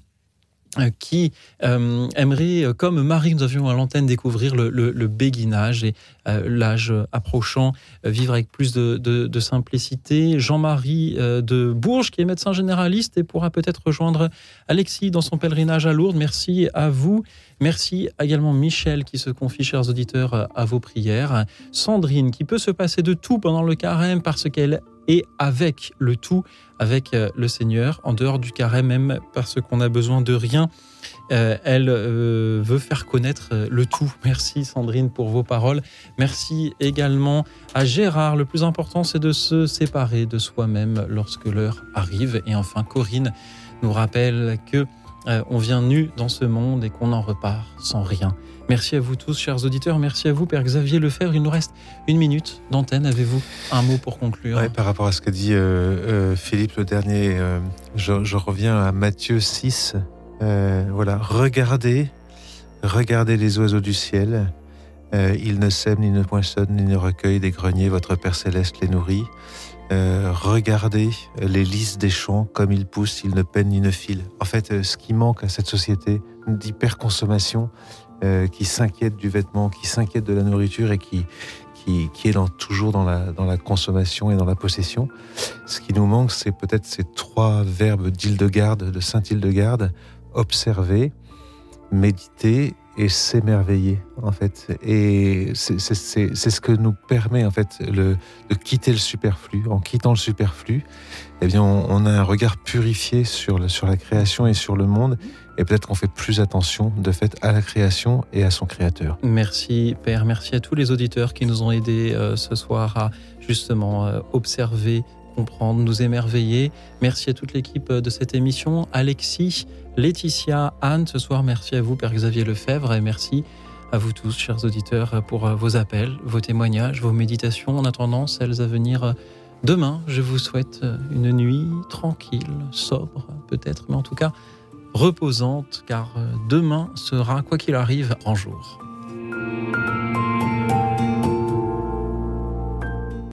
A: qui euh, aimerait, euh, comme Marie, nous avions à l'antenne découvrir le, béguinage et euh, l'âge approchant, euh, vivre avec plus de, de- simplicité. Jean-Marie euh, de Bourges, qui est médecin généraliste et pourra peut-être rejoindre Alexis dans son pèlerinage à Lourdes. Merci à vous. Merci également Michel qui se confie, chers auditeurs, euh, à vos prières. Sandrine qui peut se passer de tout pendant le carême parce qu'elle est avec le tout, avec euh, le Seigneur, en dehors du carême même parce qu'on a besoin de rien. Euh, elle euh, veut faire connaître le tout. Merci Sandrine pour vos paroles. Merci également à Gérard. Le plus important, c'est de se séparer de soi-même lorsque l'heure arrive. Et enfin, Corinne nous rappelle que on vient nu dans ce monde et qu'on en repart sans rien. Merci à vous tous, chers auditeurs. Merci à vous, Père Xavier Lefebvre. Il nous reste une minute d'antenne. Avez-vous un mot pour conclure
B: Ouais, par rapport à ce qu'a dit euh, euh, Philippe le dernier, euh, je, reviens à Matthieu 6. Euh, voilà, regardez, regardez les oiseaux du ciel. Ils ne sèment, ni ne poinçonnent, ni ne recueillent des greniers. Votre Père céleste les nourrit. Regardez les lys des champs comme ils poussent, ils ne peinent ni ne filent. En fait, ce qui manque à cette société d'hyperconsommation, euh, qui s'inquiète du vêtement, qui s'inquiète de la nourriture et qui, qui, qui est toujours dans la, dans la consommation et dans la possession. Ce qui nous manque, c'est peut-être ces trois verbes d'Hildegarde, de Saint Hildegarde, observer, méditer et s'émerveiller en fait. Et c'est ce que nous permet en fait le, de quitter le superflu. En quittant le superflu, eh bien on, a un regard purifié sur, sur la création et sur le monde. Et peut-être qu'on fait plus attention de fait à la création et à son créateur.
A: Merci Père, merci à tous les auditeurs qui nous ont aidés euh, ce soir à justement euh, observer, comprendre, nous émerveiller. Merci à toute l'équipe euh, de cette émission, Alexis, Laetitia, Anne. Ce soir, merci à vous Père Xavier Lefebvre et merci à vous tous, chers auditeurs, pour vos appels, vos témoignages, vos méditations. En attendant, celles à venir demain, je vous souhaite une nuit tranquille, sobre peut-être, mais en tout cas reposante, car euh, demain sera, quoi qu'il arrive, un jour.